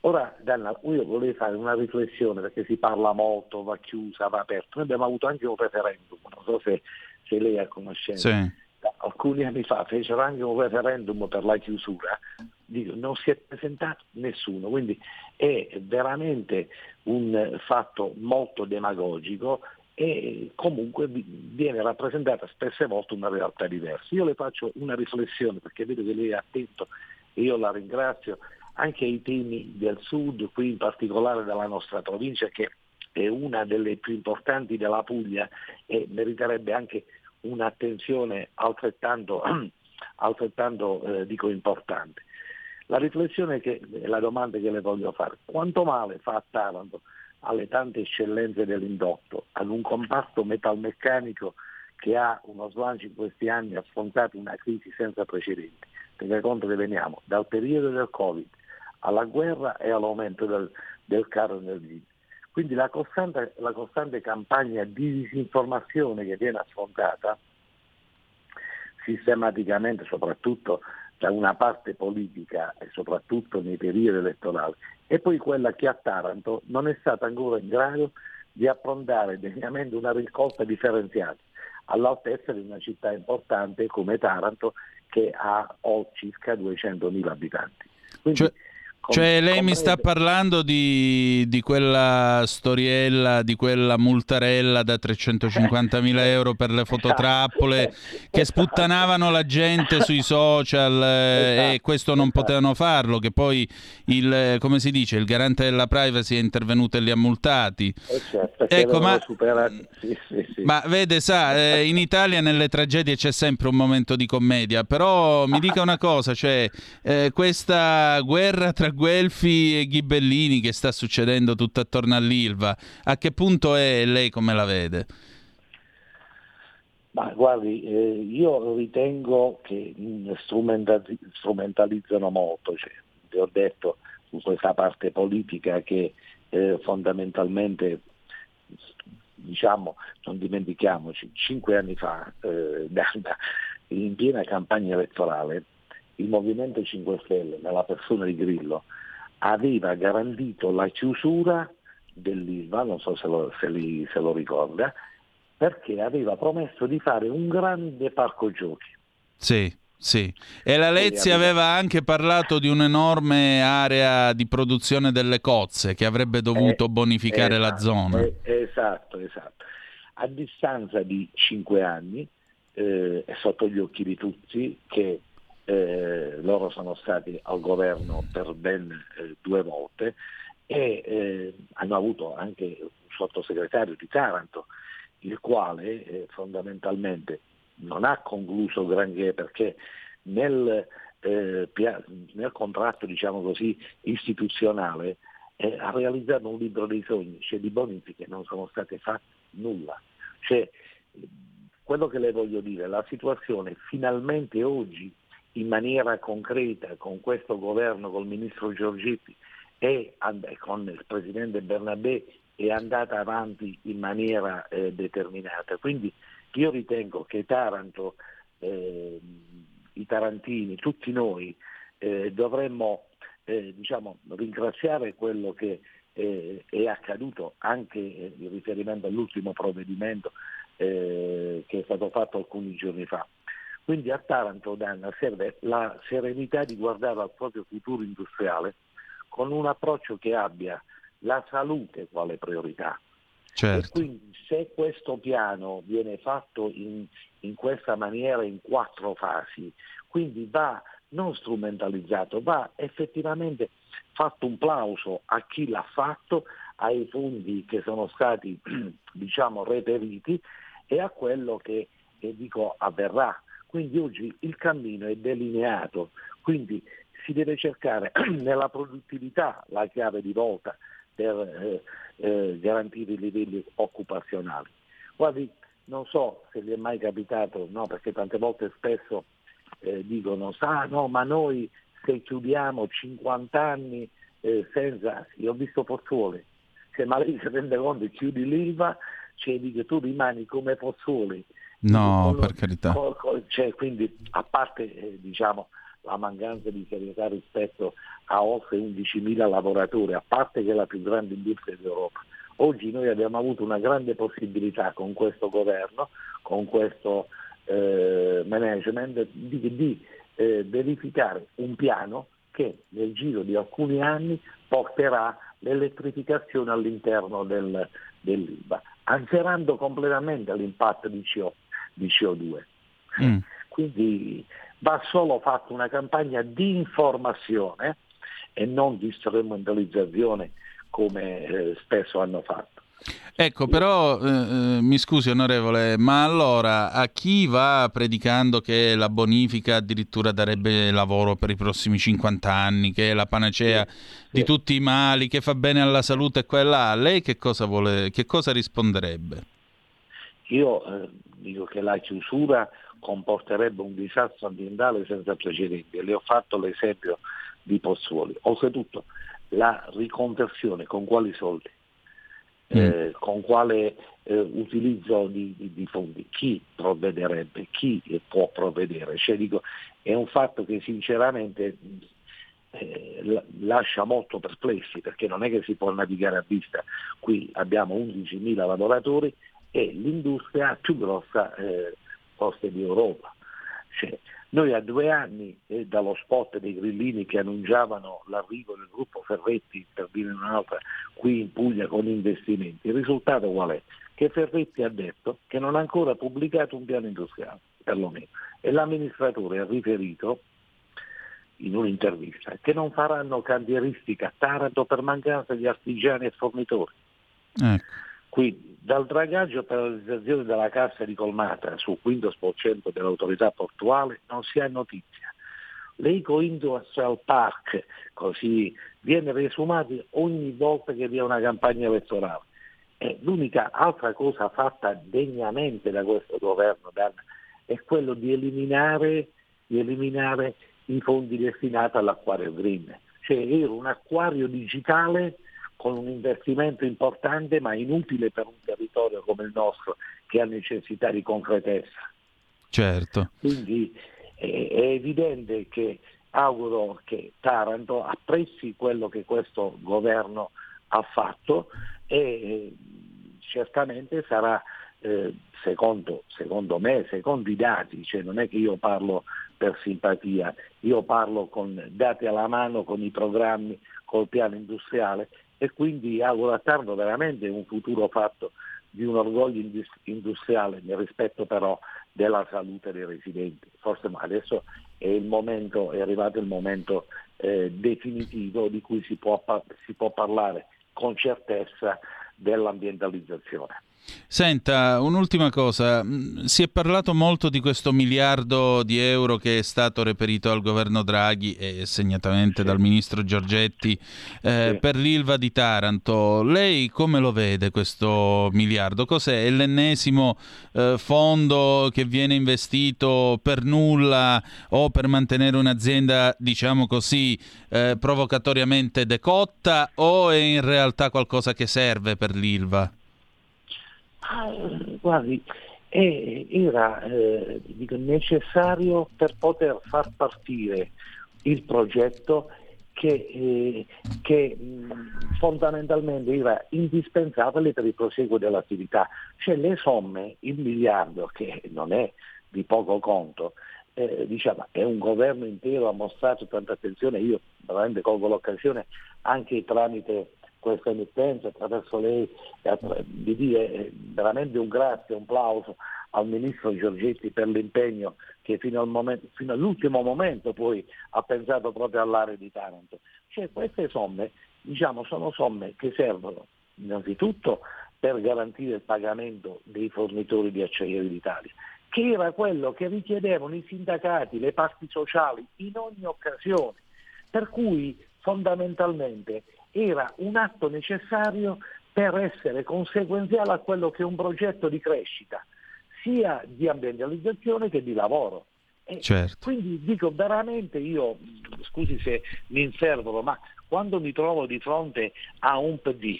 Ora, Danna, io volevo fare una riflessione perché si parla molto, va chiusa, va aperta. Noi abbiamo avuto anche un referendum, non so se, se lei è a conoscenza. Sì. Alcuni anni fa fecero anche un referendum per la chiusura, Dico, non si è presentato nessuno, quindi è veramente un fatto molto demagogico e comunque viene rappresentata spesse volte una realtà diversa. Io le faccio una riflessione perché vedo che lei è attento e io la ringrazio anche ai temi del sud, qui in particolare della nostra provincia che è una delle più importanti della Puglia e meriterebbe anche un'attenzione altrettanto, altrettanto eh, dico, importante. La riflessione e la domanda che le voglio fare, quanto male fa Taranto alle tante eccellenze dell'indotto, ad un comparto metalmeccanico che ha uno slancio in questi anni affrontato una crisi senza precedenti. Tenga conto che veniamo dal periodo del Covid alla guerra e all'aumento del, del caro energia. Quindi la costante, la costante campagna di disinformazione che viene affrontata sistematicamente, soprattutto da una parte politica e soprattutto nei periodi elettorali, e poi quella che a Taranto non è stata ancora in grado di approntare degnamente una raccolta differenziata all'altezza di una città importante come Taranto che ha circa 200.000 abitanti. Quindi, cioè, cioè lei mi sta parlando di, di, quella storiella, di quella multarella da 350.000 euro per le fototrappole che sputtanavano la gente sui social eh, e questo non potevano farlo, che poi il, come si dice, il garante della privacy è intervenuto e li ha multati. Eh, certo, ecco, ma, sì, sì, sì. ma, vede, sa, eh, in Italia nelle tragedie c'è sempre un momento di commedia, però mi dica una cosa, cioè eh, questa guerra tra Guelfi e Ghibellini che sta succedendo tutto attorno all'Ilva, a che punto è lei come la vede? Ma guardi, eh, io ritengo che strumentalizzano molto, cioè, vi ho detto su questa parte politica che eh, fondamentalmente diciamo, non dimentichiamoci, cinque anni fa, eh, in piena campagna elettorale, il Movimento 5 Stelle, nella persona di Grillo, aveva garantito la chiusura dell'ILVA, non so se lo, se, li, se lo ricorda, perché aveva promesso di fare un grande parco giochi. Sì. Sì, e la Lezzi aveva anche parlato di un'enorme area di produzione delle cozze che avrebbe dovuto eh, bonificare esatto, la zona. Eh, esatto, esatto. A distanza di cinque anni eh, è sotto gli occhi di tutti che eh, loro sono stati al governo per ben eh, due volte e eh, hanno avuto anche un sottosegretario di Taranto, il quale eh, fondamentalmente non ha concluso granché perché nel, eh, nel contratto diciamo così, istituzionale eh, ha realizzato un libro dei sogni, cioè di bonifiche non sono state fatte nulla. Cioè, quello che le voglio dire, la situazione finalmente oggi in maniera concreta con questo governo, col ministro Giorgetti e con il presidente Bernabé è andata avanti in maniera eh, determinata. Quindi io ritengo che Taranto, eh, i tarantini, tutti noi eh, dovremmo eh, diciamo, ringraziare quello che eh, è accaduto anche in riferimento all'ultimo provvedimento eh, che è stato fatto alcuni giorni fa. Quindi a Taranto Danna serve la serenità di guardare al proprio futuro industriale con un approccio che abbia la salute quale priorità. Certo. E quindi se questo piano viene fatto in, in questa maniera in quattro fasi, quindi va non strumentalizzato, va effettivamente fatto un plauso a chi l'ha fatto, ai fondi che sono stati diciamo, reperiti e a quello che, che dico avverrà. Quindi oggi il cammino è delineato, quindi si deve cercare nella produttività la chiave di volta per eh, eh, garantire i livelli occupazionali. Guardi, non so se vi è mai capitato, no, perché tante volte spesso eh, dicono, sa, no, ma noi se chiudiamo 50 anni eh, senza, io ho visto Pozzuoli, se ma lei si rende conto chiudi l'ILVA, cioè di che tu rimani come Pozzuoli No, per carità. Cioè, quindi, a parte eh, diciamo, la mancanza di serietà rispetto a oltre 11.000 lavoratori, a parte che è la più grande industria d'Europa, oggi noi abbiamo avuto una grande possibilità con questo governo, con questo eh, management, di, di eh, verificare un piano che nel giro di alcuni anni porterà l'elettrificazione all'interno del, dell'ILVA, azzerando completamente l'impatto di CO di CO2. Mm. Quindi va solo fatta una campagna di informazione e non di strumentalizzazione come eh, spesso hanno fatto. Ecco, però eh, eh, mi scusi onorevole, ma allora a chi va predicando che la bonifica addirittura darebbe lavoro per i prossimi 50 anni, che è la panacea sì, di sì. tutti i mali, che fa bene alla salute e quella, lei che cosa, vuole, che cosa risponderebbe? Io eh, dico che la chiusura comporterebbe un disastro ambientale senza precedenti le ho fatto l'esempio di Pozzuoli. Oltretutto la riconversione con quali soldi? Mm. Eh, con quale eh, utilizzo di, di, di, fondi? Chi provvederebbe? Chi può provvedere? Cioè, dico, è un fatto che sinceramente eh, lascia molto perplessi perché non è che si può navigare a vista. Qui abbiamo 11.000 lavoratori e l'industria più grossa eh, forse di Europa. Cioè, noi a due anni eh, dallo spot dei grillini che annunciavano l'arrivo del gruppo Ferretti, per dire un'altra, qui in Puglia con investimenti, il risultato qual è? Che Ferretti ha detto che non ha ancora pubblicato un piano industriale, perlomeno, e l'amministratore ha riferito in un'intervista che non faranno cantieristica a Taranto per mancanza di artigiani e fornitori. Ecco. Quindi dal dragaggio per la realizzazione della cassa di colmata sul 15% dell'autorità portuale non si ha notizia. L'Eco Industrial Park, così viene riesumato ogni volta che vi è una campagna elettorale. E l'unica altra cosa fatta degnamente da questo governo Dan, è quello di eliminare, di eliminare i fondi destinati all'acquario green. Cioè era un acquario digitale con un investimento importante ma inutile per un territorio come il nostro che ha necessità di concretezza. Certo. Quindi è, è evidente che auguro che Taranto apprezzi quello che questo governo ha fatto e eh, certamente sarà eh, secondo, secondo, me, secondo i dati, cioè non è che io parlo per simpatia, io parlo con dati alla mano, con i programmi, col piano industriale e quindi auguro a Tardo veramente un futuro fatto di un orgoglio industriale nel rispetto però della salute dei residenti. Forse adesso è, momento, è arrivato il momento eh, definitivo di cui si può, si può parlare con certezza dell'ambientalizzazione. Senta, un'ultima cosa, mm, si è parlato molto di questo miliardo di euro che è stato reperito dal governo Draghi e segnatamente sì. dal ministro Giorgetti eh, sì. per l'Ilva di Taranto. Lei come lo vede questo miliardo? Cos'è? È l'ennesimo eh, fondo che viene investito per nulla o per mantenere un'azienda, diciamo così, eh, provocatoriamente decotta o è in realtà qualcosa che serve per l'Ilva? Ah, guardi, è, era eh, necessario per poter far partire il progetto che, eh, che mh, fondamentalmente era indispensabile per il proseguo dell'attività. Cioè le somme, il miliardo, che non è di poco conto, eh, diciamo, è un governo intero, ha mostrato tanta attenzione, io veramente colgo l'occasione anche tramite questa emittenza, attraverso lei, di dire eh, veramente un grazie, un plauso al Ministro Giorgetti per l'impegno che fino, momento, fino all'ultimo momento poi ha pensato proprio all'area di Taranto. Cioè queste somme diciamo, sono somme che servono innanzitutto per garantire il pagamento dei fornitori di acciaieri d'Italia, che era quello che richiedevano i sindacati, le parti sociali in ogni occasione. Per cui fondamentalmente era un atto necessario per essere conseguenziale a quello che è un progetto di crescita, sia di ambientalizzazione che di lavoro. Certo. Quindi dico veramente io, scusi se mi inservolo, ma quando mi trovo di fronte a un PD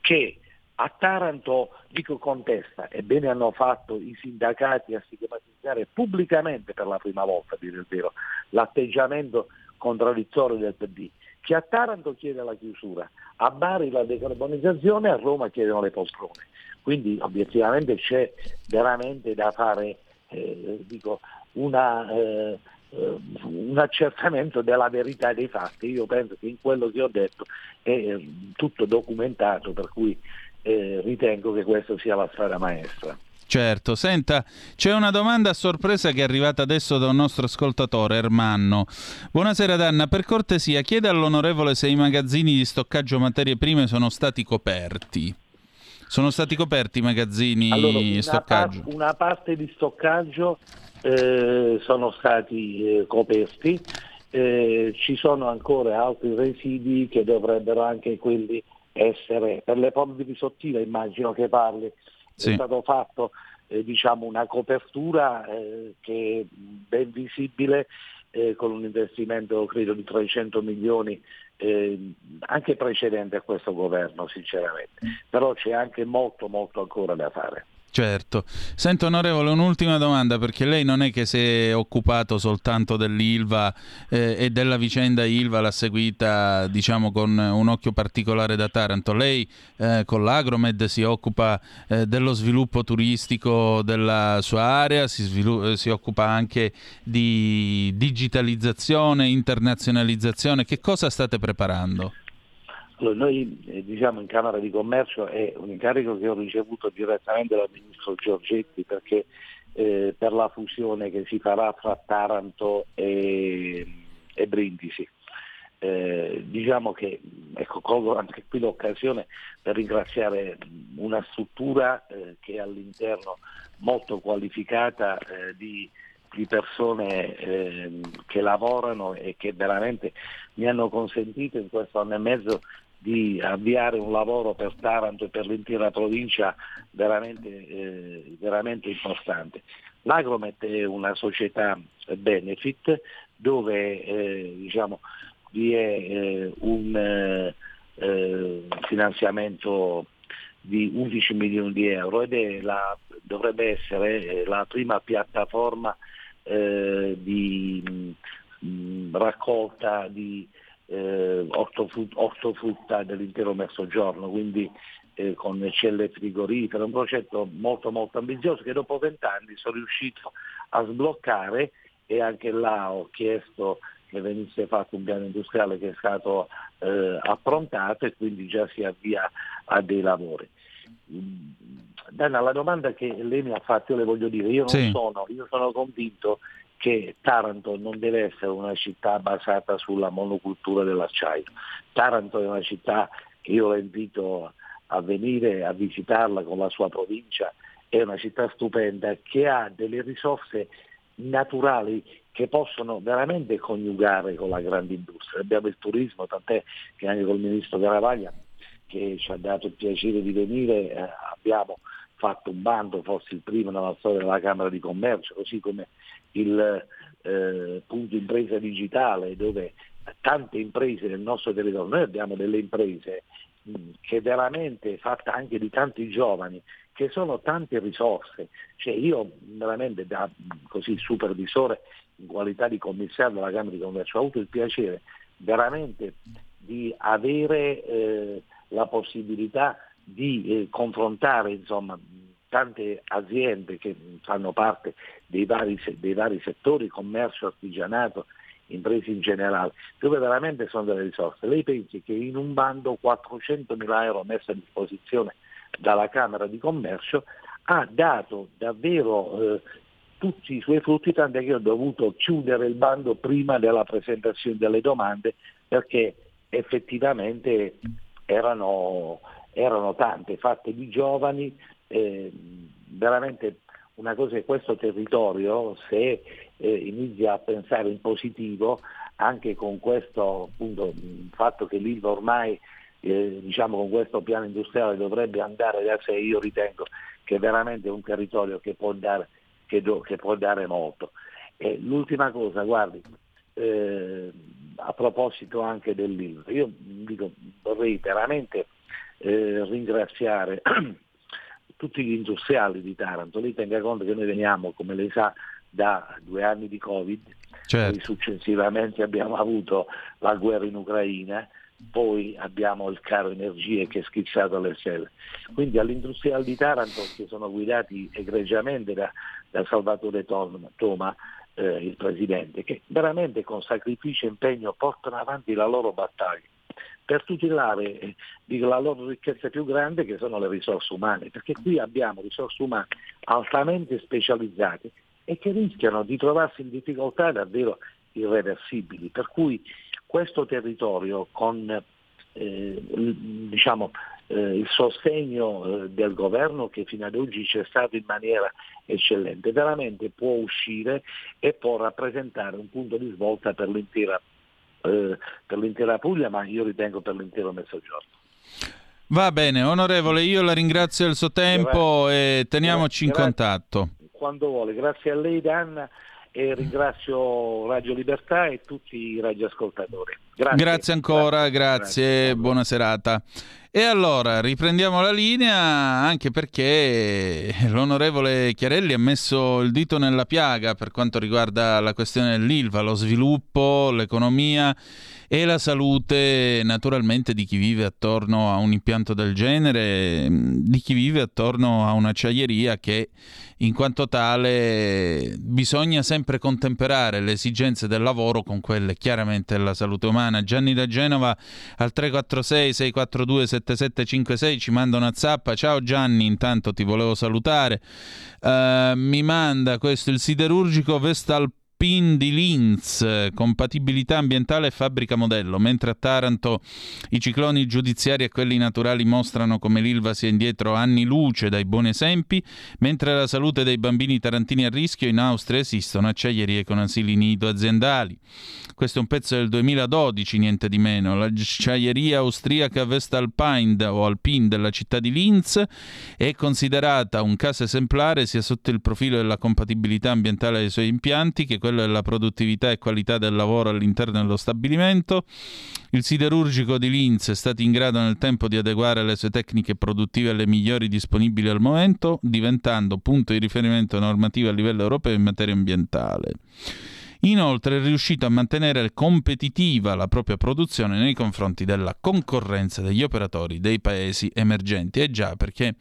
che a Taranto dico contesta, e bene hanno fatto i sindacati a stigmatizzare pubblicamente per la prima volta, dire il vero, l'atteggiamento contraddittorio del PD, che a Taranto chiede la chiusura, a Bari la decarbonizzazione, a Roma chiedono le poltrone. Quindi obiettivamente c'è veramente da fare eh, dico, una, eh, un accertamento della verità dei fatti. Io penso che in quello che ho detto è eh, tutto documentato, per cui eh, ritengo che questa sia la strada maestra. Certo, senta, c'è una domanda a sorpresa che è arrivata adesso da un nostro ascoltatore, Ermanno. Buonasera Danna, per cortesia chiede all'onorevole se i magazzini di stoccaggio materie prime sono stati coperti. Sono stati coperti i magazzini allora, di stoccaggio? Par- una parte di stoccaggio eh, sono stati eh, coperti, eh, ci sono ancora altri residui che dovrebbero anche quelli essere, per le polveri sottili immagino che parli, sì. è stato fatto eh, diciamo una copertura eh, che è ben visibile eh, con un investimento credo di 300 milioni eh, anche precedente a questo governo sinceramente, però c'è anche molto molto ancora da fare. Certo. Sento onorevole un'ultima domanda perché lei non è che si è occupato soltanto dell'Ilva eh, e della vicenda Ilva l'ha seguita diciamo con un occhio particolare da Taranto. Lei eh, con l'Agromed si occupa eh, dello sviluppo turistico della sua area, si, svilu- si occupa anche di digitalizzazione, internazionalizzazione. Che cosa state preparando? Allora, noi eh, diciamo in Camera di Commercio è un incarico che ho ricevuto direttamente dal Ministro Giorgetti perché eh, per la fusione che si farà fra Taranto e, e Brindisi. Eh, diciamo che ecco, colgo anche qui l'occasione per ringraziare una struttura eh, che è all'interno molto qualificata eh, di, di, persone ehm, che lavorano e che veramente mi hanno consentito in questo anno e mezzo di avviare un lavoro per Taranto e per l'intera provincia veramente, eh, veramente importante. L'Agromet è una società benefit dove eh, diciamo, vi è eh, un eh, finanziamziamento di 11 milioni di euro ed la, dovrebbe essere eh, la prima piattaforma eh, di mh, mm, raccolta di eh, ortofrutta dell'intero mezzogiorno, quindi eh, con celle frigorifere, un progetto molto molto ambizioso che dopo vent'anni sono riuscito a sbloccare e anche là ho chiesto che venisse fatto un piano industriale che è stato eh, approntato e quindi già si avvia a dei lavori. Dana, la domanda che lei mi ha fatto, io le voglio dire, io non sì. sono, io sono convinto che Taranto non deve essere una città basata sulla monocultura dell'acciaio. Taranto è una città che io la invito a venire a visitarla con la sua provincia, è una città stupenda che ha delle risorse naturali che possono veramente coniugare con la grande industria. Abbiamo il turismo, tant'è che anche col ministro Garavaglia che ci ha dato il piacere di venire eh, abbiamo fatto un bando, forse il primo nella storia della Camera di Commercio, così come il eh, punto impresa digitale dove tante imprese nel nostro territorio, noi abbiamo delle imprese che veramente fatte anche di tanti giovani, che sono tante risorse, cioè io veramente da così supervisore in qualità di commissario della Camera di Commercio ho avuto il piacere veramente di avere eh, la possibilità di eh, confrontare insomma, tante aziende che fanno parte dei vari, dei vari, settori, commercio, artigianato, imprese in generale, dove veramente sono delle risorse. Lei pensi che in un bando 400 mila euro messi a disposizione dalla Camera di Commercio ha dato davvero eh, tutti i suoi frutti, tant'è che ho dovuto chiudere il bando prima della presentazione delle domande perché effettivamente erano erano tante, fatte di giovani, eh, veramente una cosa è questo territorio, se eh, inizia a pensare in positivo, anche con questo appunto, fatto che l'Ilva ormai eh, diciamo, con questo piano industriale dovrebbe andare da sé, io ritengo che è veramente un territorio che può dare, che do, che può dare molto. E l'ultima cosa, guardi, eh, a proposito anche dell'Ilva, io dico, vorrei veramente eh, ringraziare tutti gli industriali di Taranto. Lei tenga conto che noi veniamo, come lei sa, da due anni di Covid, certo. poi successivamente abbiamo avuto la guerra in Ucraina, poi abbiamo il caro energie che è schizzato alle stelle. Quindi all'industriale di Taranto, che sono guidati egregiamente da, da Salvatore Toma, eh, il presidente, che veramente con sacrificio e impegno portano avanti la loro battaglia per tutelare eh, la loro ricchezza più grande che sono le risorse umane, perché qui abbiamo risorse umane altamente specializzate e che rischiano di trovarsi in difficoltà davvero irreversibili. Per cui questo territorio con eh, diciamo, eh, il sostegno eh, del governo che fino ad oggi c'è stato in maniera eccellente, veramente può uscire e può rappresentare un punto di svolta per l'intera eh, per l'intera Puglia, ma io ritengo per l'intero Mezzogiorno. Va bene, onorevole, io la ringrazio del suo tempo grazie. e teniamoci grazie. in contatto. Quando vuole, grazie a lei Danna e ringrazio Radio Libertà e tutti i radioascoltatori. Grazie, grazie ancora, grazie, grazie. buona serata. E allora riprendiamo la linea anche perché l'onorevole Chiarelli ha messo il dito nella piaga per quanto riguarda la questione dell'ILVA, lo sviluppo, l'economia e la salute naturalmente di chi vive attorno a un impianto del genere, di chi vive attorno a un'acciaieria che in quanto tale bisogna sempre contemperare le esigenze del lavoro con quelle chiaramente della salute umana. Gianni da Genova al 346 642 7756 ci manda una zappa. Ciao Gianni, intanto ti volevo salutare. Uh, mi manda questo il siderurgico Vestal PIN di Linz, compatibilità ambientale e fabbrica modello, mentre a Taranto i cicloni giudiziari e quelli naturali mostrano come l'Ilva sia indietro anni luce dai buoni esempi, mentre la salute dei bambini tarantini a rischio in Austria esistono acciaierie con asili nido aziendali. Questo è un pezzo del 2012, niente di meno. L'acciaieria austriaca Vestalpine o Alpine della città di Linz è considerata un caso esemplare sia sotto il profilo della compatibilità ambientale dei suoi impianti che quello della produttività e qualità del lavoro all'interno dello stabilimento. Il siderurgico di Linz è stato in grado nel tempo di adeguare le sue tecniche produttive alle migliori disponibili al momento, diventando punto di riferimento normativo a livello europeo in materia ambientale. Inoltre è riuscito a mantenere competitiva la propria produzione nei confronti della concorrenza degli operatori dei paesi emergenti. E già, perché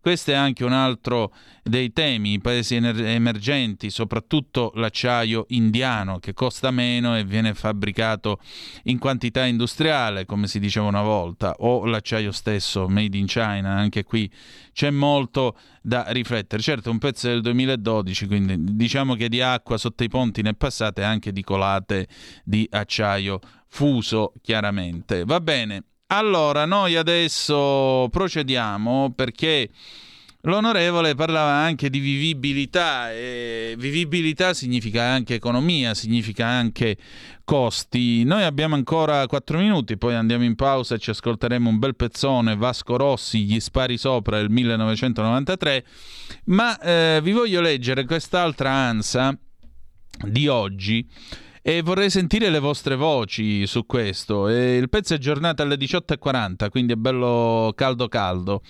questo è anche un altro dei temi, i paesi emergenti, soprattutto l'acciaio indiano che costa meno e viene fabbricato in quantità industriale, come si diceva una volta, o l'acciaio stesso made in China, anche qui c'è molto da riflettere. Certo, un pezzo del 2012, quindi diciamo che di acqua sotto i ponti ne è passate anche di colate di acciaio fuso, chiaramente. Va bene, allora, noi adesso procediamo perché l'onorevole parlava anche di vivibilità e vivibilità significa anche economia, significa anche costi. Noi abbiamo ancora 4 minuti, poi andiamo in pausa e ci ascolteremo un bel pezzone Vasco Rossi, Gli spari sopra del 1993, ma eh, vi voglio leggere quest'altra ansa di oggi e vorrei sentire le vostre voci su questo. E il pezzo è giornata alle 18.40, quindi è bello caldo caldo.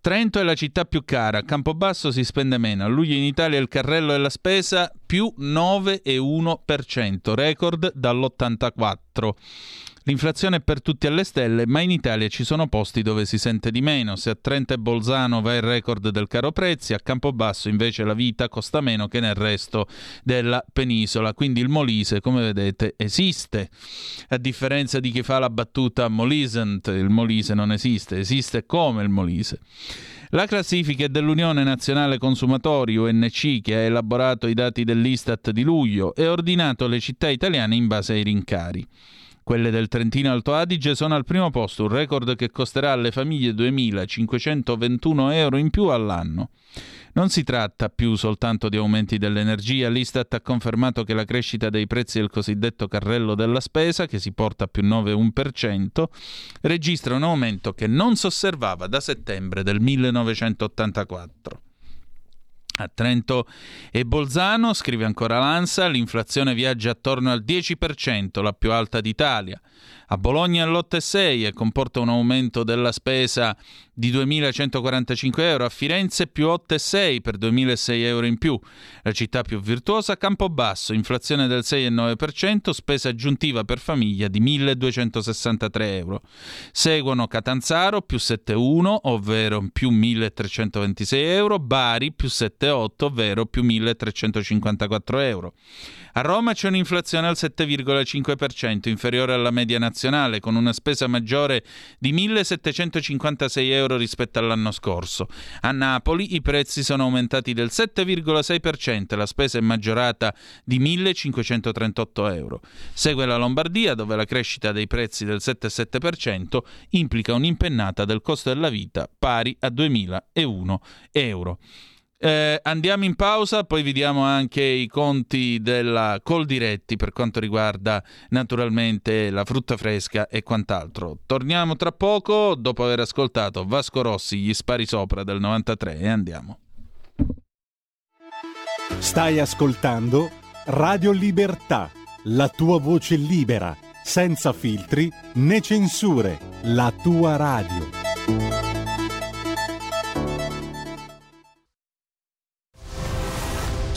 Trento è la città più cara, a Campobasso si spende meno, a luglio in Italia il carrello e la spesa più 9,1%, record dall'84. L'inflazione è per tutti alle stelle, ma in Italia ci sono posti dove si sente di meno. Se a Trento e Bolzano va il record del caro prezzi, a Campobasso invece la vita costa meno che nel resto della penisola. Quindi il Molise, come vedete, esiste. A differenza di chi fa la battuta Molisent, il Molise non esiste, esiste come il Molise. La classifica è dell'Unione Nazionale Consumatori UNC che ha elaborato i dati dell'Istat di luglio e ordinato le città italiane in base ai rincari. Quelle del Trentino Alto Adige sono al primo posto, un record che costerà alle famiglie 2.521 euro in più all'anno. Non si tratta più soltanto di aumenti dell'energia, l'Istat ha confermato che la crescita dei prezzi del cosiddetto carrello della spesa, che si porta a più 9,1%, registra un aumento che non si osservava da settembre del 1984. A Trento e Bolzano, scrive ancora Lanza, l'inflazione viaggia attorno al 10%, la più alta d'Italia. A Bologna all'8,6 e comporta un aumento della spesa di 2.145 euro, a Firenze più 8,6 per 2.006 euro in più. La città più virtuosa Campobasso, inflazione del 6,9%, spesa aggiuntiva per famiglia di 1.263 euro. Seguono Catanzaro più 7,1 ovvero più 1.326 euro, Bari più 7,8 ovvero più 1.354 euro. A Roma c'è un'inflazione al 7,5%, inferiore alla media nazionale, con una spesa maggiore di 1.756 euro rispetto all'anno scorso. A Napoli i prezzi sono aumentati del 7,6% e la spesa è maggiorata di 1.538 euro. Segue la Lombardia, dove la crescita dei prezzi del 7,7% implica un'impennata del costo della vita pari a 2.001 euro. Eh, andiamo in pausa, poi vi diamo anche i conti della Coldiretti per quanto riguarda naturalmente la frutta fresca e quant'altro. Torniamo tra poco dopo aver ascoltato Vasco Rossi, gli spari sopra del 93 e andiamo. Stai ascoltando Radio Libertà, la tua voce libera, senza filtri né censure, la tua radio.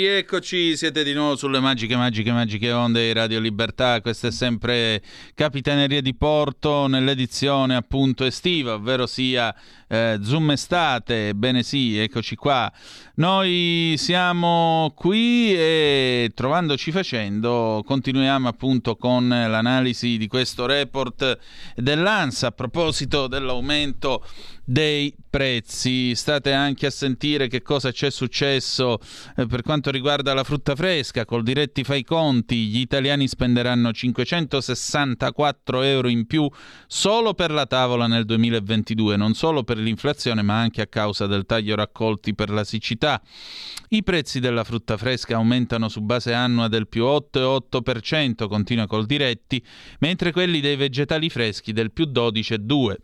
Rieccoci, siete di nuovo sulle magiche, magiche, magiche onde di Radio Libertà. Questa è sempre Capitaneria di Porto nell'edizione appunto estiva, ovvero sia eh, Zoom Estate. Bene sì, eccoci qua. Noi siamo qui e trovandoci facendo continuiamo appunto con l'analisi di questo report dell'ANSA a proposito dell'aumento dei prezzi. State anche a sentire che cosa c'è successo eh, per quanto riguarda la frutta fresca. Col diretti fai conti, gli italiani spenderanno 564 euro in più solo per la tavola nel 2022, non solo per l'inflazione, ma anche a causa del taglio raccolti per la siccità. I prezzi della frutta fresca aumentano su base annua del più 8,8%, continua col diretti, mentre quelli dei vegetali freschi del più 12,2%.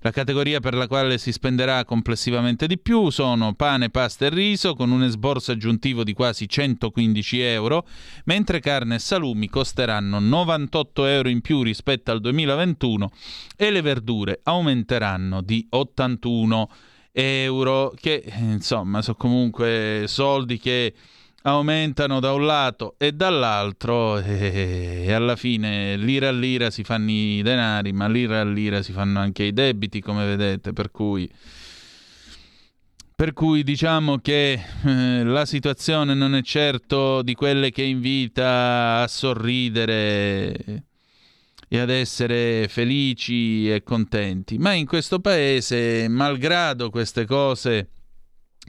La categoria per la quale si spenderà complessivamente di più sono pane, pasta e riso con un esborso aggiuntivo di quasi 115 euro, mentre carne e salumi costeranno 98 euro in più rispetto al 2021 e le verdure aumenteranno di 88 41 euro, che eh, insomma sono comunque soldi che aumentano da un lato e dall'altro eh, e alla fine lira a lira si fanno i denari, ma lira a lira si fanno anche i debiti, come vedete, per cui... Per cui diciamo che eh, la situazione non è certo di quelle che invita a sorridere e ad essere felici e contenti. Ma in questo paese, malgrado queste cose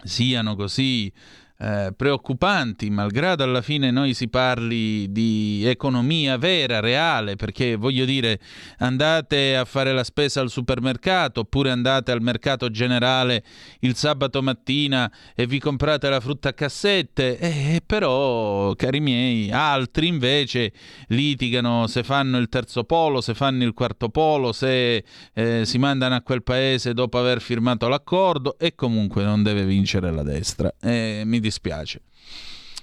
siano così eh, preoccupanti, malgrado alla fine noi si parli di economia vera, reale, perché voglio dire, andate a fare la spesa al supermercato oppure andate al mercato generale il sabato mattina e vi comprate la frutta a cassette, eh, però, cari miei, altri invece litigano se fanno il terzo polo, se fanno il quarto polo, se eh, si mandano a quel paese dopo aver firmato l'accordo e comunque non deve vincere la destra. Eh, mi dispiace.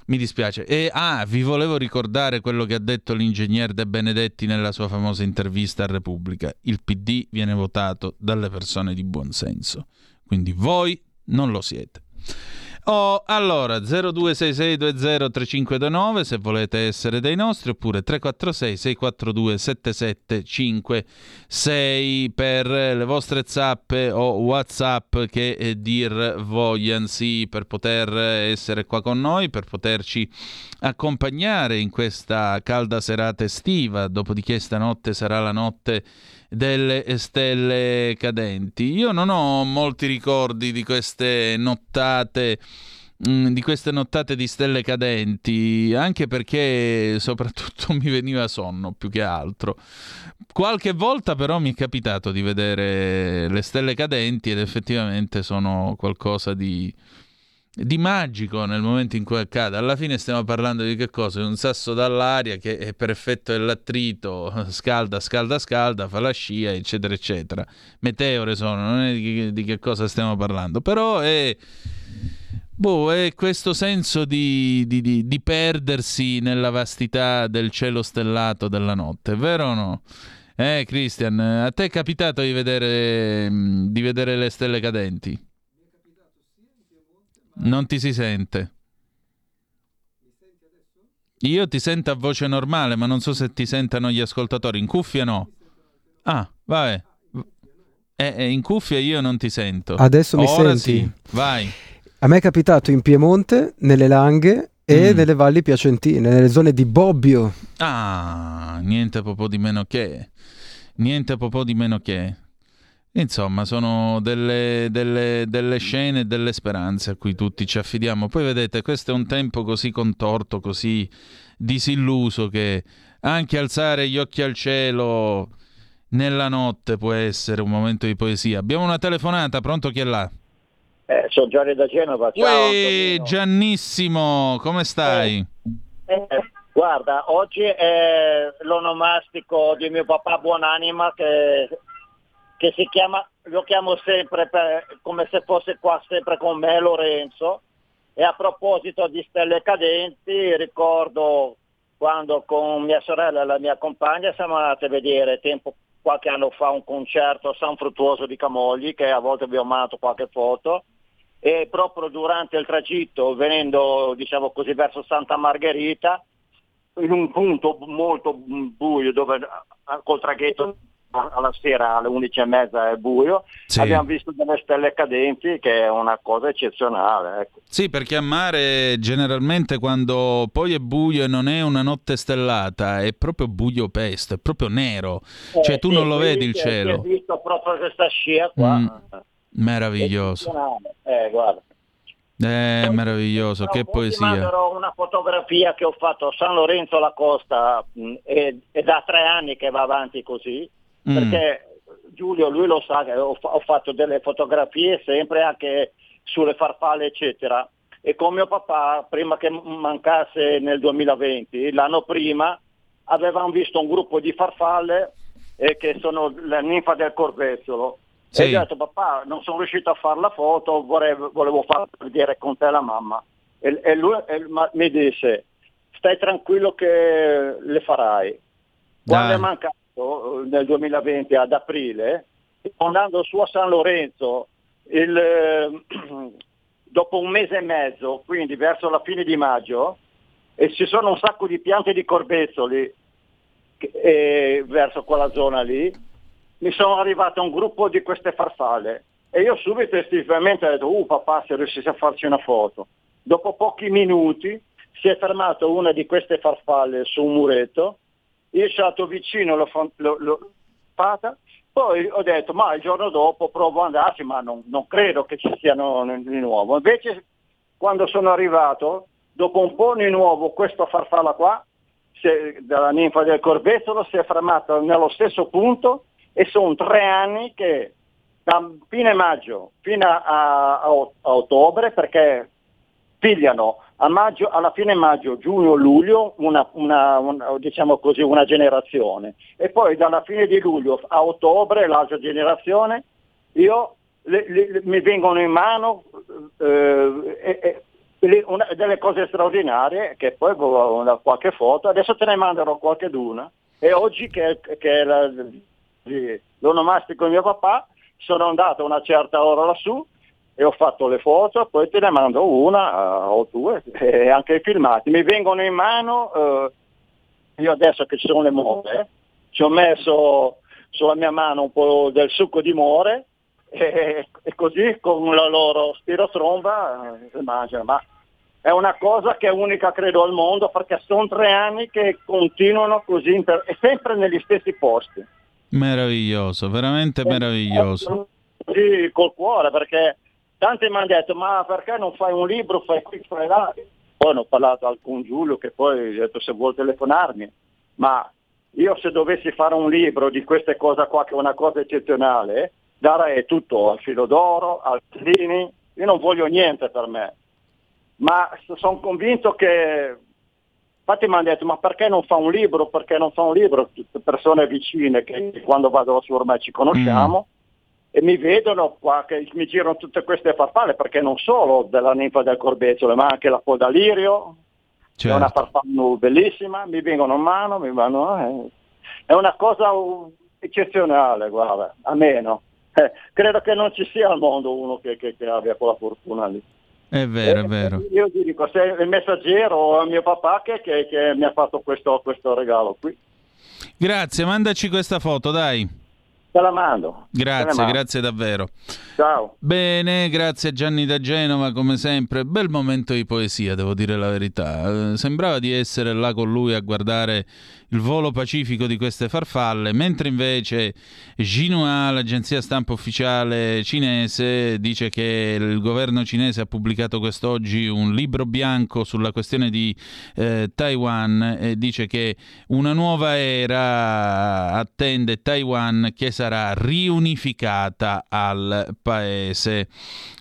Mi dispiace. E ah, vi volevo ricordare quello che ha detto l'ingegner De Benedetti nella sua famosa intervista a Repubblica. Il PD viene votato dalle persone di buon senso. Quindi voi non lo siete. Oh, allora 0266203529 se volete essere dei nostri oppure 346 642 7756 per le vostre zappe o whatsapp che eh, dir vogliano sì per poter essere qua con noi per poterci accompagnare in questa calda serata estiva. Dopodiché stanotte sarà la notte delle stelle cadenti. Io non ho molti ricordi di queste nottate mm, di queste nottate di stelle cadenti, anche perché soprattutto mi veniva sonno più che altro. Qualche volta però mi è capitato di vedere le stelle cadenti ed effettivamente sono qualcosa di di magico nel momento in cui accade. Alla fine stiamo parlando di che cosa? Un sasso dall'aria che per effetto dell'attrito scalda, scalda, scalda, fa la scia, eccetera, eccetera. Meteore sono, non è di, che cosa stiamo parlando, però è... Boh, è questo senso di, di, di, perdersi nella vastità del cielo stellato della notte, vero o no? Eh, Christian, a te è capitato di vedere, di vedere le stelle cadenti? Non ti si sente. Io ti sento a voce normale, ma non so se ti sentano gli ascoltatori. In cuffia no. Ah, vabbè. Eh, eh, in cuffia io non ti sento. Adesso mi Ora senti? Sì. Vai. A me è capitato in Piemonte, nelle Langhe e mm. nelle valli piacentine, nelle zone di Bobbio. Ah, niente proprio di meno che. Niente proprio di meno che. Insomma, sono delle, delle, delle scene e delle speranze a cui tutti ci affidiamo. Poi vedete, questo è un tempo così contorto, così disilluso che anche alzare gli occhi al cielo nella notte può essere un momento di poesia. Abbiamo una telefonata, pronto chi è là? Eh, sono Gianni da Genova. Ciao. Uè, Giannissimo, come stai? Eh, eh, guarda, oggi è l'onomastico di mio papà Buonanima che che si chiama, lo chiamo sempre per, come se fosse qua sempre con me Lorenzo. E a proposito di stelle cadenti, ricordo quando con mia sorella e la mia compagna siamo andati a vedere tempo, qualche anno fa un concerto a San Fruttuoso di Camogli, che a volte vi ho mandato qualche foto, e proprio durante il tragitto, venendo diciamo così verso Santa Margherita, in un punto molto buio dove col traghetto alla sera alle 11 e mezza è buio, sì. abbiamo visto delle stelle cadenti che è una cosa eccezionale. Ecco. Sì, perché a mare generalmente quando poi è buio e non è una notte stellata è proprio buio pesto, è proprio nero, eh, cioè tu sì, non lo vedi il cielo. Ho visto proprio questa scia qua. Mm, meraviglioso. Eh, guarda. Eh, meraviglioso, che poesia. Ti una fotografia che ho fatto a San Lorenzo alla Costa mh, e, e da tre anni che va avanti così mm. perché Giulio lui lo sa che ho, ho, fatto delle fotografie sempre anche sulle farfalle eccetera. E con mio papà prima che mancasse nel 2020 l'anno prima avevamo visto un gruppo di farfalle eh, che sono la ninfa del corbezzolo sì. e ho detto papà non sono riuscito a fare la foto volevo, volevo farla vedere con te la mamma. E, e lui e, mi disse stai tranquillo che le farai. Quando è mancato fatto nel 2020 ad aprile, andando su a San Lorenzo il, eh, dopo un mese e mezzo, quindi verso la fine di maggio, e ci sono un sacco di piante di corbezzoli che, verso quella zona lì, mi sono arrivato un gruppo di queste farfalle e io subito istintivamente ho detto, uh papà se riuscissi a farci una foto. Dopo pochi minuti si è fermato una di queste farfalle su un muretto io sono stato vicino, l'ho, l'ho, fatta, poi ho detto ma il giorno dopo provo ad andarci, ma non, non credo che ci siano di nuovo. Invece quando sono arrivato, dopo un po' di nuovo questa farfalla qua, se, dalla ninfa del corbezzolo, si è fermata nello stesso punto e sono tre anni che da fine maggio fino a, a, a ottobre, perché pigliano maggio, alla fine maggio, giugno, luglio una, una, una, diciamo così, una generazione. E poi dalla fine di luglio a ottobre l'altra generazione, io le, le, mi vengono in mano eh, eh, le, una, delle cose straordinarie che poi una, qualche foto, adesso te ne manderò qualche d'una. E oggi che, che è l'onomastico di mio papà sono andato una certa ora lassù e ho fatto le foto, poi te ne mando una uh, o due e anche i filmati. Mi vengono in mano, uh, io adesso che ci sono le more, ci ho messo sulla mia mano un po' del succo di more e, e così con la loro spirotromba si mangiano. Ma è una cosa che è unica credo al mondo perché sono tre anni che continuano così e sempre negli stessi posti. Meraviglioso, veramente meraviglioso. Sì, col cuore perché Tanti mi hanno detto ma perché non fai un libro, fai qui, fai là. Poi ho parlato con Giulio che poi ha detto se vuol telefonarmi, ma io se dovessi fare un libro di queste cose qua che è una cosa eccezionale, darei tutto al filo d'oro, al Cellini, io non voglio niente per me, ma sono convinto che, infatti mi hanno detto ma perché non fa un libro, perché non fa un libro, tutte persone vicine che quando vado lassù ormai ci conosciamo, mm e mi vedono qua che mi girano tutte queste farfalle perché non solo della ninfa del corbezzolo ma anche la podalirio certo. è una certo. farfalla bellissima mi vengono in mano mi vanno, eh. è una cosa eccezionale guarda a meno eh, credo che non ci sia al mondo uno che, che, che abbia quella fortuna lì è vero, è vero. Io ti dico, se il messaggero o mio papà che, che, che mi ha fatto questo, questo regalo qui. Grazie, mandaci questa foto, dai. Te la mando. Grazie, grazie davvero. Ciao. Bene, grazie a Gianni da Genova, come sempre. Bel momento di poesia, devo dire la verità. Eh, sembrava di essere là con lui a guardare il volo pacifico di queste farfalle, mentre invece Xinhua, l'agenzia stampa ufficiale cinese, dice che il governo cinese ha pubblicato quest'oggi un libro bianco sulla questione di eh, Taiwan e dice che una nuova era attende Taiwan che sarà riunificata al paese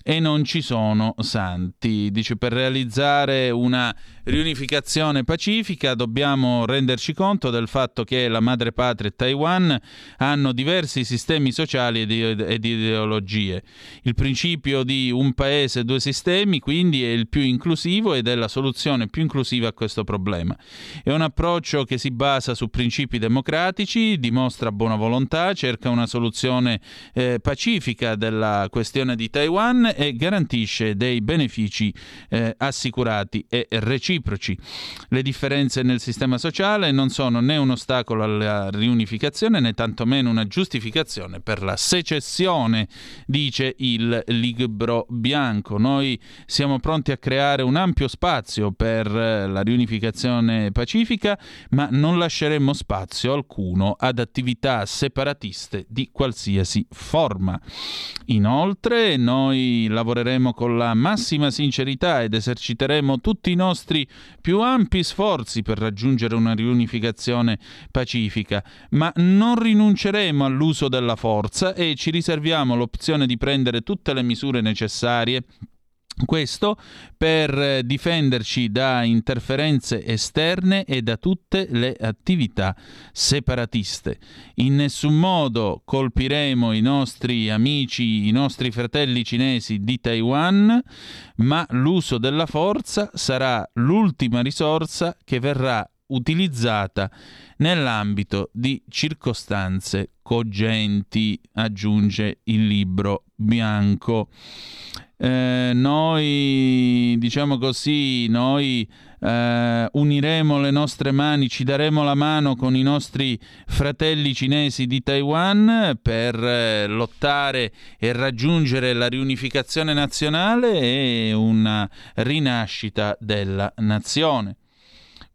e non ci sono santi. Dice per realizzare una riunificazione pacifica dobbiamo renderci conto del fatto che la madrepatria e Taiwan hanno diversi sistemi sociali ed ideologie. Il principio di un paese, due sistemi, quindi è il più inclusivo ed è la soluzione più inclusiva a questo problema. È un approccio che si basa su principi democratici, dimostra buona volontà, cerca una soluzione eh, pacifica della questione di Taiwan e garantisce dei benefici eh, assicurati e reciproci. Le differenze nel sistema sociale non sono né un ostacolo alla riunificazione né tantomeno una giustificazione per la secessione, dice il libro bianco. Noi siamo pronti a creare un ampio spazio per eh, la riunificazione pacifica, ma non lasceremo spazio alcuno ad attività separatiste di qualsiasi forma. Inoltre, noi lavoreremo con la massima sincerità ed eserciteremo tutti i nostri più ampi sforzi per raggiungere una riunificazione pacifica, ma non rinunceremo all'uso della forza e ci riserviamo l'opzione di prendere tutte le misure necessarie questo per difenderci da interferenze esterne e da tutte le attività separatiste. In nessun modo colpiremo i nostri amici, i nostri fratelli cinesi di Taiwan, ma l'uso della forza sarà l'ultima risorsa che verrà utilizzata nell'ambito di circostanze cogenti, aggiunge il libro bianco. Eh, noi, diciamo così, noi eh, uniremo le nostre mani, ci daremo la mano con i nostri fratelli cinesi di Taiwan per eh, lottare e raggiungere la riunificazione nazionale e una rinascita della nazione.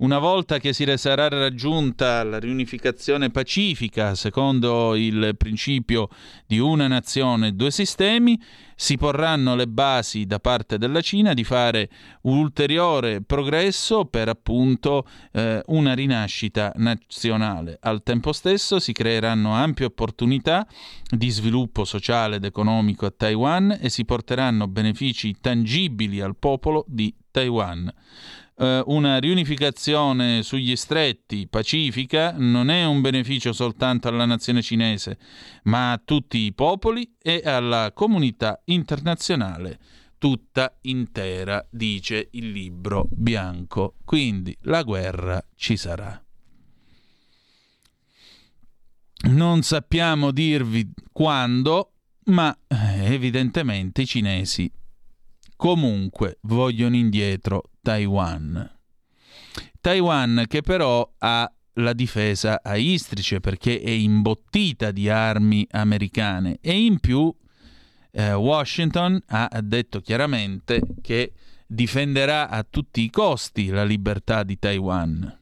Una volta che si sarà raggiunta la riunificazione pacifica, secondo il principio di una nazione, due sistemi, si porranno le basi da parte della Cina di fare un ulteriore progresso per appunto eh, una rinascita nazionale. Al tempo stesso si creeranno ampie opportunità di sviluppo sociale ed economico a Taiwan e si porteranno benefici tangibili al popolo di Taiwan eh, una riunificazione sugli stretti pacifica non è un beneficio soltanto alla nazione cinese, ma a tutti i popoli e alla comunità internazionale tutta intera, dice il libro bianco. Quindi la guerra ci sarà. Non sappiamo dirvi quando, ma eh, evidentemente i cinesi comunque vogliono indietro Taiwan. Taiwan che però ha la difesa a istrice perché è imbottita di armi americane e in più eh, Washington ha detto chiaramente che difenderà a tutti i costi la libertà di Taiwan.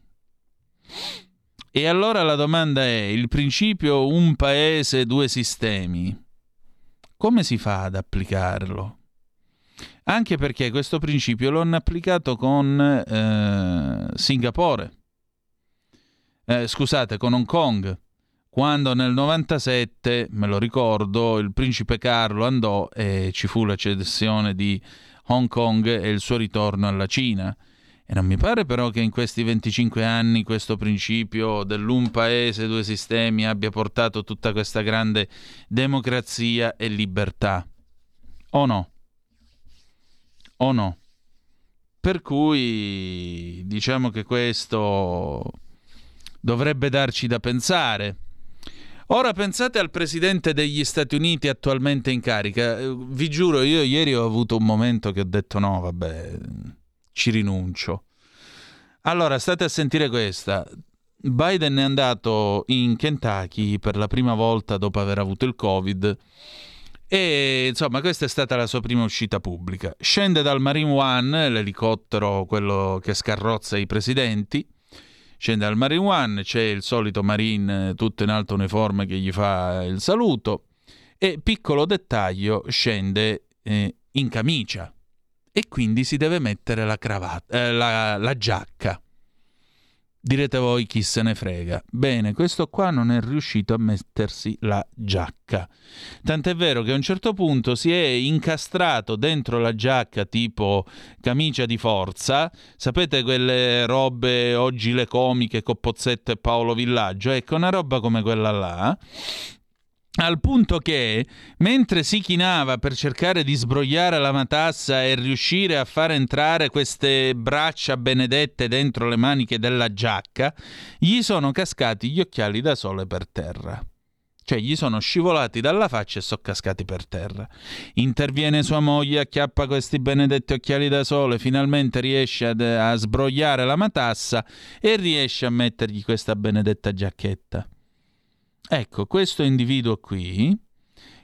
E allora la domanda è, il principio un paese, due sistemi, come si fa ad applicarlo? Anche perché questo principio lo hanno applicato con eh, Singapore, eh, scusate, con Hong Kong, quando nel 97, me lo ricordo, il principe Carlo andò e ci fu la cessione di Hong Kong e il suo ritorno alla Cina. E non mi pare però che in questi 25 anni questo principio dell'un paese, due sistemi abbia portato tutta questa grande democrazia e libertà. O no? O no? Per cui diciamo che questo dovrebbe darci da pensare. Ora pensate al presidente degli Stati Uniti attualmente in carica. Vi giuro, io ieri ho avuto un momento che ho detto no, vabbè, ci rinuncio. Allora, state a sentire questa. Biden è andato in Kentucky per la prima volta dopo aver avuto il Covid e insomma, questa è stata la sua prima uscita pubblica. Scende dal Marine One, l'elicottero, quello che scarrozza i presidenti. Scende dal Marine One, c'è il solito Marine tutto in alto uniforme che gli fa il saluto. E piccolo dettaglio, scende eh, in camicia e quindi si deve mettere la, cravatta, eh, la, la giacca. Direte voi chi se ne frega. Bene, questo qua non è riuscito a mettersi la giacca. Tant'è vero che a un certo punto si è incastrato dentro la giacca tipo camicia di forza. Sapete quelle robe oggi le comiche con Pozzetto e Paolo Villaggio? Ecco, una roba come quella là al punto che, mentre si chinava per cercare di sbrogliare la matassa e riuscire a far entrare queste braccia benedette dentro le maniche della giacca, gli sono cascati gli occhiali da sole per terra. Cioè gli sono scivolati dalla faccia e sono cascati per terra. Interviene sua moglie, acchiappa questi benedetti occhiali da sole, finalmente riesce ad, a sbrogliare la matassa e riesce a mettergli questa benedetta giacchetta. Ecco, questo individuo qui,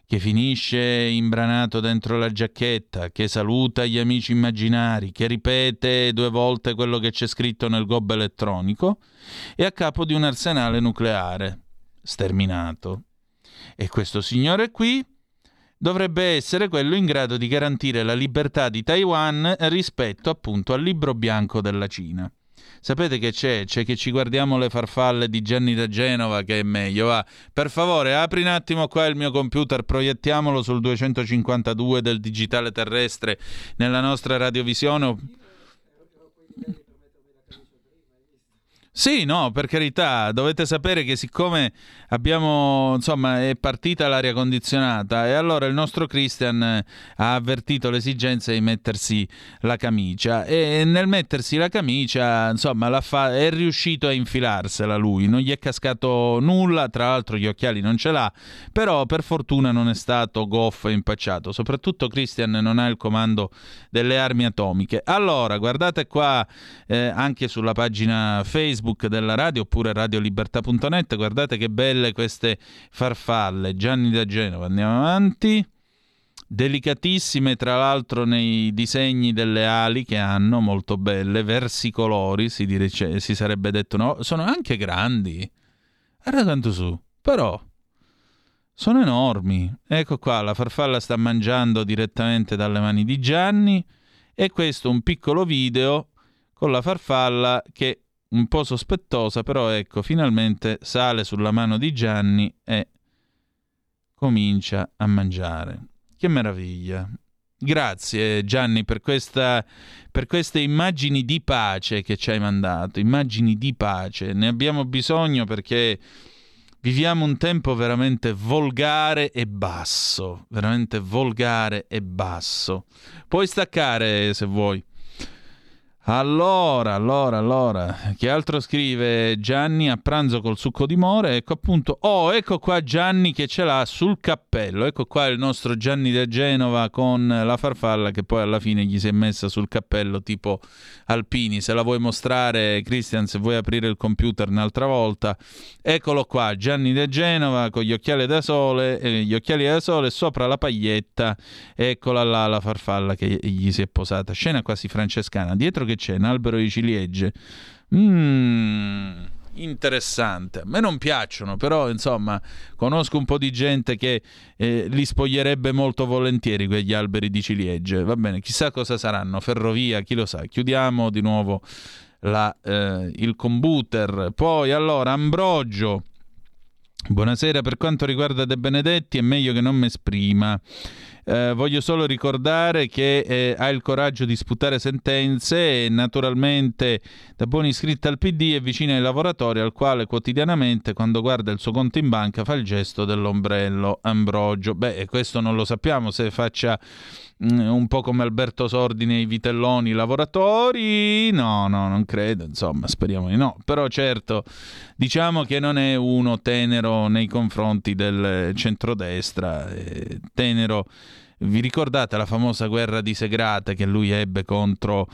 che finisce imbranato dentro la giacchetta, che saluta gli amici immaginari, che ripete due volte quello che c'è scritto nel gobbo elettronico, è a capo di un arsenale nucleare, sterminato. E questo signore qui dovrebbe essere quello in grado di garantire la libertà di Taiwan rispetto appunto al libro bianco della Cina. Sapete che c'è? C'è che ci guardiamo le farfalle di Gianni da Genova che è meglio. Va. Per favore, apri un attimo qua il mio computer, proiettiamolo sul 252 del digitale terrestre nella nostra radiovisione. Sì, no, per carità, dovete sapere che siccome abbiamo, insomma, è partita l'aria condizionata e allora il nostro Christian ha avvertito l'esigenza di mettersi la camicia e nel mettersi la camicia, insomma, fa- è riuscito a infilarsela lui, non gli è cascato nulla, tra l'altro gli occhiali non ce l'ha, però per fortuna non è stato goffo e impacciato, soprattutto Christian non ha il comando delle armi atomiche. Allora, guardate qua eh, anche sulla pagina Facebook Facebook della radio oppure radiolibertà.net. Guardate che belle queste farfalle. Gianni da Genova, andiamo avanti. Delicatissime, tra l'altro, nei disegni delle ali che hanno, molto belle, versicolori, si, dire, si sarebbe detto no, sono anche grandi. Guarda tanto su, però sono enormi. Ecco qua, la farfalla sta mangiando direttamente dalle mani di Gianni e questo è un piccolo video con la farfalla che un po' sospettosa, però ecco, finalmente sale sulla mano di Gianni e comincia a mangiare. Che meraviglia. Grazie Gianni per, questa, per queste immagini di pace che ci hai mandato, immagini di pace. Ne abbiamo bisogno perché viviamo un tempo veramente volgare e basso, veramente volgare e basso. Puoi staccare se vuoi. Allora, allora, allora, che altro scrive Gianni a pranzo col succo di more? Ecco appunto, oh, ecco qua Gianni che ce l'ha sul cappello, ecco qua il nostro Gianni da Genova con la farfalla che poi alla fine gli si è messa sul cappello tipo Alpini. Se la vuoi mostrare, Christian, se vuoi aprire il computer un'altra volta, eccolo qua, Gianni da Genova con gli occhiali da sole, eh, gli occhiali da sole sopra la paglietta, eccola là la farfalla che gli si è posata. Scena quasi francescana, dietro che c'è un albero di ciliegie. Mmm, interessante. A me non piacciono, però insomma, conosco un po' di gente che eh, li spoglierebbe molto volentieri quegli alberi di ciliegie. Va bene, chissà cosa saranno, ferrovia, chi lo sa. Chiudiamo di nuovo la, eh, il computer. Poi allora, Ambrogio. Buonasera, per quanto riguarda De Benedetti è meglio che non mi esprima. Eh, voglio solo ricordare che eh, ha il coraggio di sputare sentenze e naturalmente da buon iscritto al PD è vicino ai lavoratori al quale quotidianamente quando guarda il suo conto in banca fa il gesto dell'ombrello Ambrogio. Beh, questo non lo sappiamo se faccia un po' come Alberto Sordi nei vitelloni lavoratori? No no non credo insomma speriamo di no. Però certo diciamo che non è uno tenero nei confronti del centrodestra eh, tenero. Vi ricordate la famosa guerra di Segrate che lui ebbe contro,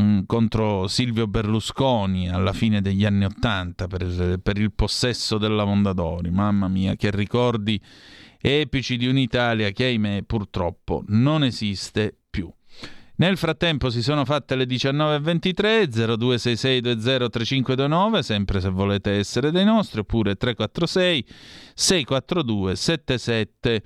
mm, contro Silvio Berlusconi alla fine degli anni Ottanta per, per il possesso della Mondadori? Mamma mia, che ricordi epici di un'Italia che ahimè purtroppo non esiste più. Nel frattempo si sono fatte le 19.23 0266203529, sempre se volete essere dei nostri, oppure 346 642 77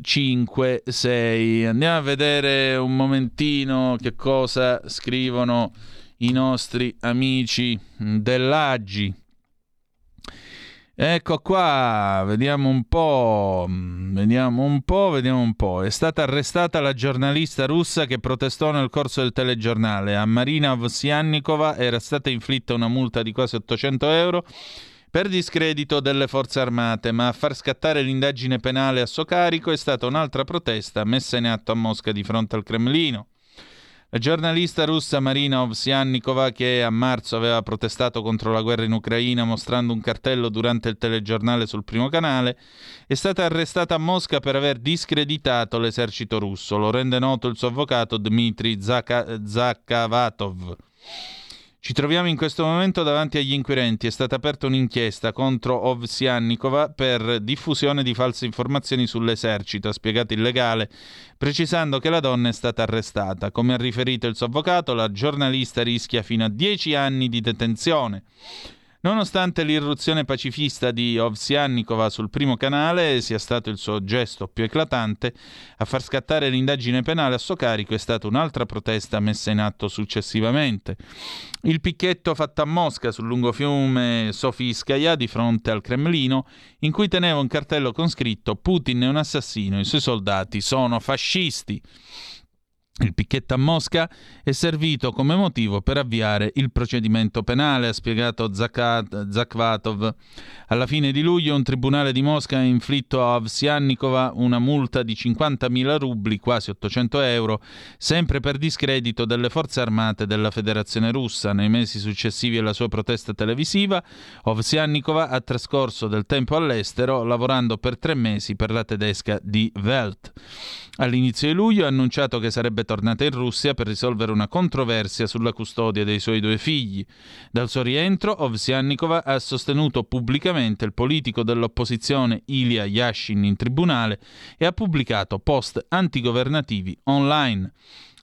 5, 6. Andiamo a vedere un momentino che cosa scrivono i nostri amici dell'Aggi. Ecco qua, vediamo un po', vediamo un po', vediamo un po'. È stata arrestata la giornalista russa che protestò nel corso del telegiornale. A Marina Ovsiannikova era stata inflitta una multa di quasi 800 euro per discredito delle forze armate, ma a far scattare l'indagine penale a suo carico è stata un'altra protesta messa in atto a Mosca di fronte al Cremlino. La giornalista russa Marina Ovsiannikova, che a marzo aveva protestato contro la guerra in Ucraina mostrando un cartello durante il telegiornale sul primo canale, è stata arrestata a Mosca per aver discreditato l'esercito russo. Lo rende noto il suo avvocato Dmitry Zakhavatov. Ci troviamo in questo momento davanti agli inquirenti. È stata aperta un'inchiesta contro Ovsiannikova per diffusione di false informazioni sull'esercito, ha spiegato il legale, precisando che la donna è stata arrestata. Come ha riferito il suo avvocato, la giornalista rischia fino a 10 anni di detenzione. Nonostante l'irruzione pacifista di Ovsiannikova sul primo canale sia stato il suo gesto più eclatante, a far scattare l'indagine penale a suo carico è stata un'altra protesta messa in atto successivamente. Il picchetto fatto a Mosca sul lungofiume Sofiskaya di fronte al Cremlino, in cui teneva un cartello con scritto Putin è un assassino, i suoi soldati sono fascisti. Il picchetto a Mosca è servito come motivo per avviare il procedimento penale, ha spiegato Zakhvatov. Alla fine di luglio un tribunale di Mosca ha inflitto a Ovsiannikova una multa di 50.000 rubli, quasi 800 euro, sempre per discredito delle forze armate della Federazione russa. Nei mesi successivi alla sua protesta televisiva, Ovsiannikova ha trascorso del tempo all'estero lavorando per tre mesi per la tedesca di Welt. All'inizio di luglio ha annunciato che sarebbe tornata in Russia per risolvere una controversia sulla custodia dei suoi due figli. Dal suo rientro, Ovsiannikova ha sostenuto pubblicamente il politico dell'opposizione Ilya Yashin in tribunale e ha pubblicato post antigovernativi online.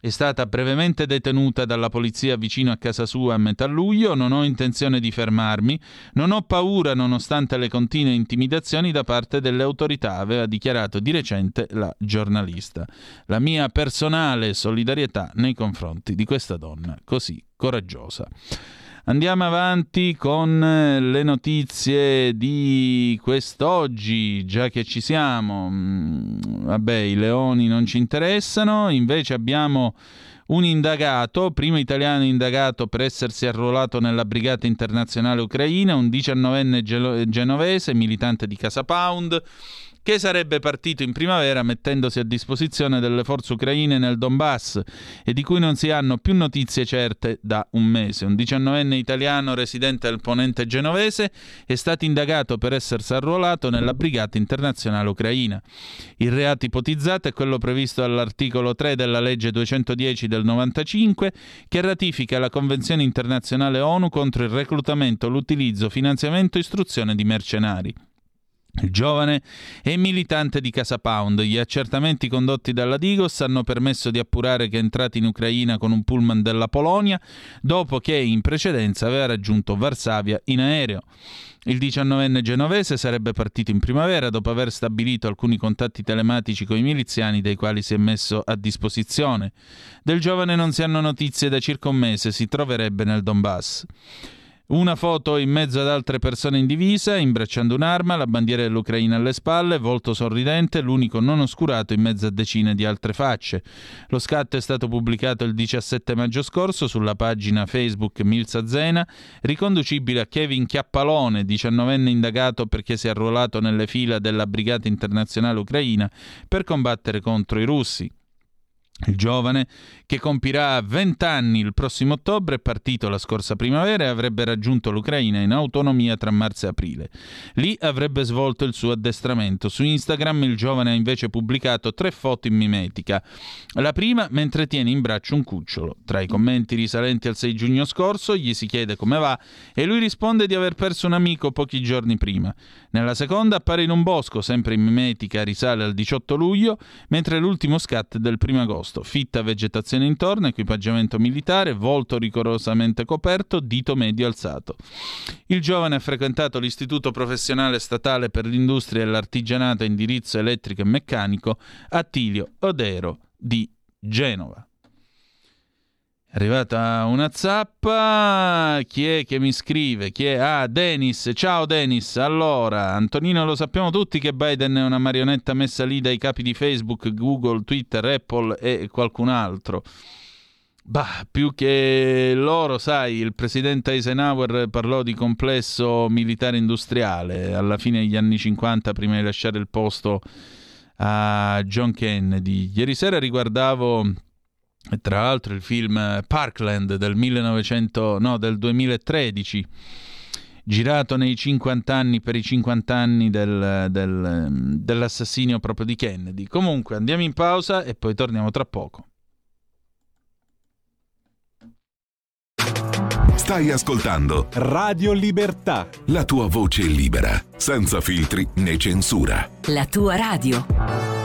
È stata brevemente detenuta dalla polizia vicino a casa sua a metà luglio. Non ho intenzione di fermarmi. Non ho paura nonostante le continue intimidazioni da parte delle autorità, aveva dichiarato di recente la giornalista. La mia personale solidarietà nei confronti di questa donna così coraggiosa. Andiamo avanti con eh, le notizie di quest'oggi, già che ci siamo. Mm, vabbè, i leoni non ci interessano, invece abbiamo un indagato, primo italiano indagato per essersi arruolato nella Brigata Internazionale Ucraina, un diciannovenne genovese, militante di Casa Pound che sarebbe partito in primavera mettendosi a disposizione delle forze ucraine nel Donbass e di cui non si hanno più notizie certe da un mese. Un diciannovenne italiano residente al ponente genovese è stato indagato per essersi arruolato nella Brigata Internazionale Ucraina. Il reato ipotizzato è quello previsto dall'articolo 3 della legge 210 del 95 che ratifica la Convenzione internazionale ONU contro il reclutamento, l'utilizzo, finanziamento e istruzione di mercenari. Il giovane è militante di Casa Pound. Gli accertamenti condotti dalla Digos hanno permesso di appurare che è entrato in Ucraina con un pullman della Polonia dopo che in precedenza aveva raggiunto Varsavia in aereo. Il diciannovenne genovese sarebbe partito in primavera dopo aver stabilito alcuni contatti telematici con i miliziani dei quali si è messo a disposizione. Del giovane non si hanno notizie da circa un mese, si troverebbe nel Donbass. Una foto in mezzo ad altre persone in divisa, imbracciando un'arma, la bandiera dell'Ucraina alle spalle, volto sorridente, l'unico non oscurato in mezzo a decine di altre facce. Lo scatto è stato pubblicato il 17 maggio scorso sulla pagina Facebook Milza Zena, riconducibile a Kevin Chiappalone, diciannovenne indagato perché si è arruolato nelle fila della Brigata Internazionale Ucraina per combattere contro i russi. Il giovane, che compirà 20 anni il prossimo ottobre, è partito la scorsa primavera e avrebbe raggiunto l'Ucraina in autonomia tra marzo e aprile. Lì avrebbe svolto il suo addestramento. Su Instagram il giovane ha invece pubblicato tre foto in mimetica. La prima mentre tiene in braccio un cucciolo. Tra i commenti risalenti al 6 giugno scorso gli si chiede come va e lui risponde di aver perso un amico pochi giorni prima. Nella seconda appare in un bosco, sempre in mimetica, risale al 18 luglio, mentre l'ultimo scat del primo agosto nascosto, fitta vegetazione intorno, equipaggiamento militare, volto rigorosamente coperto, dito medio alzato. Il giovane ha frequentato l'Istituto Professionale Statale per l'Industria e l'Artigianato indirizzo elettrico e meccanico Attilio Odero di Genova. È arrivata una zappa, chi è che mi scrive? Chi è? Ah, Dennis, ciao Dennis. Allora, Antonino lo sappiamo tutti che Biden è una marionetta messa lì dai capi di Facebook, Google, Twitter, Apple e qualcun altro. Bah, più che loro, sai, il presidente Eisenhower parlò di complesso militare industriale alla fine degli anni 50 prima di lasciare il posto a John Kennedy. Ieri sera riguardavo tra l'altro il film Parkland del, 1900, no, del 2013 girato nei 50 anni per i 50 anni del, del, dell'assassinio proprio di Kennedy. Comunque andiamo in pausa e poi torniamo tra poco. Stai ascoltando Radio Libertà. La tua voce libera, senza filtri né censura. La tua radio.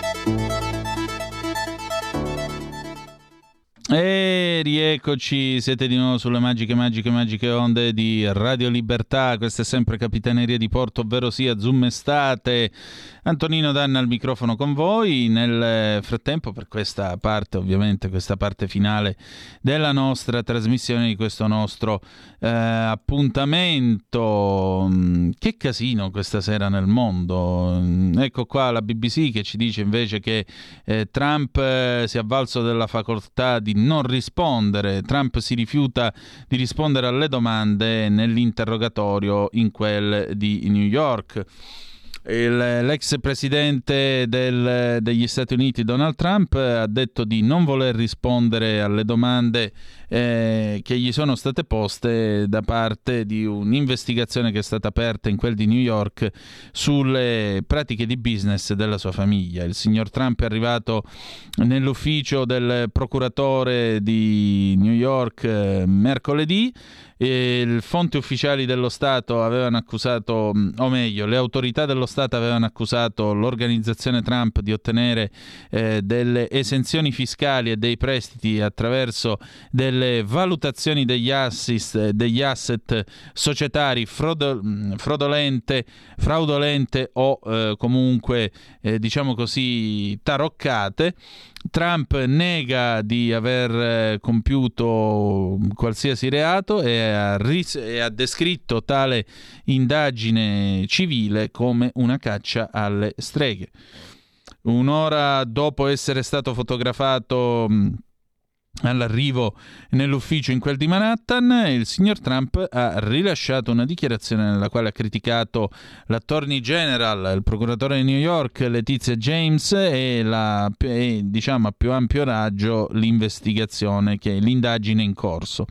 E rieccoci, siete di nuovo sulle magiche, magiche, magiche onde di Radio Libertà. Questa è sempre Capitaneria di Porto, ovvero sia Zoom Estate. Antonino Danna al microfono con voi. Nel frattempo, per questa parte, ovviamente, questa parte finale della nostra trasmissione, di questo nostro eh, appuntamento. Mm, che casino questa sera nel mondo. Mm, ecco qua la BBC che ci dice invece che eh, Trump eh, si è avvalso della facoltà di non rispondere. Trump si rifiuta di rispondere alle domande nell'interrogatorio in quel di New York. Il, l'ex presidente del, degli Stati Uniti Donald Trump ha detto di non voler rispondere alle domande eh, che gli sono state poste da parte di un'investigazione che è stata aperta in quel di New York sulle pratiche di business della sua famiglia. Il signor Trump è arrivato nell'ufficio del procuratore di New York eh, mercoledì le fonti ufficiali dello Stato avevano accusato, o meglio, le autorità dello Stato avevano accusato l'organizzazione Trump di ottenere eh, delle esenzioni fiscali e dei prestiti attraverso delle valutazioni degli, assist, degli asset societari fraudo, fraudolente, fraudolente o eh, comunque, eh, diciamo così, taroccate Trump nega di aver eh, compiuto qualsiasi reato e ha, ris- e ha, descritto tale indagine civile come una caccia alle streghe. Un'ora dopo essere stato fotografato all'arrivo nell'ufficio in quel di Manhattan, il signor Trump ha rilasciato una dichiarazione nella quale ha criticato l'attorney general, il procuratore di New York, Letizia James e, la, e diciamo a più ampio raggio l'investigazione, che è l'indagine in corso.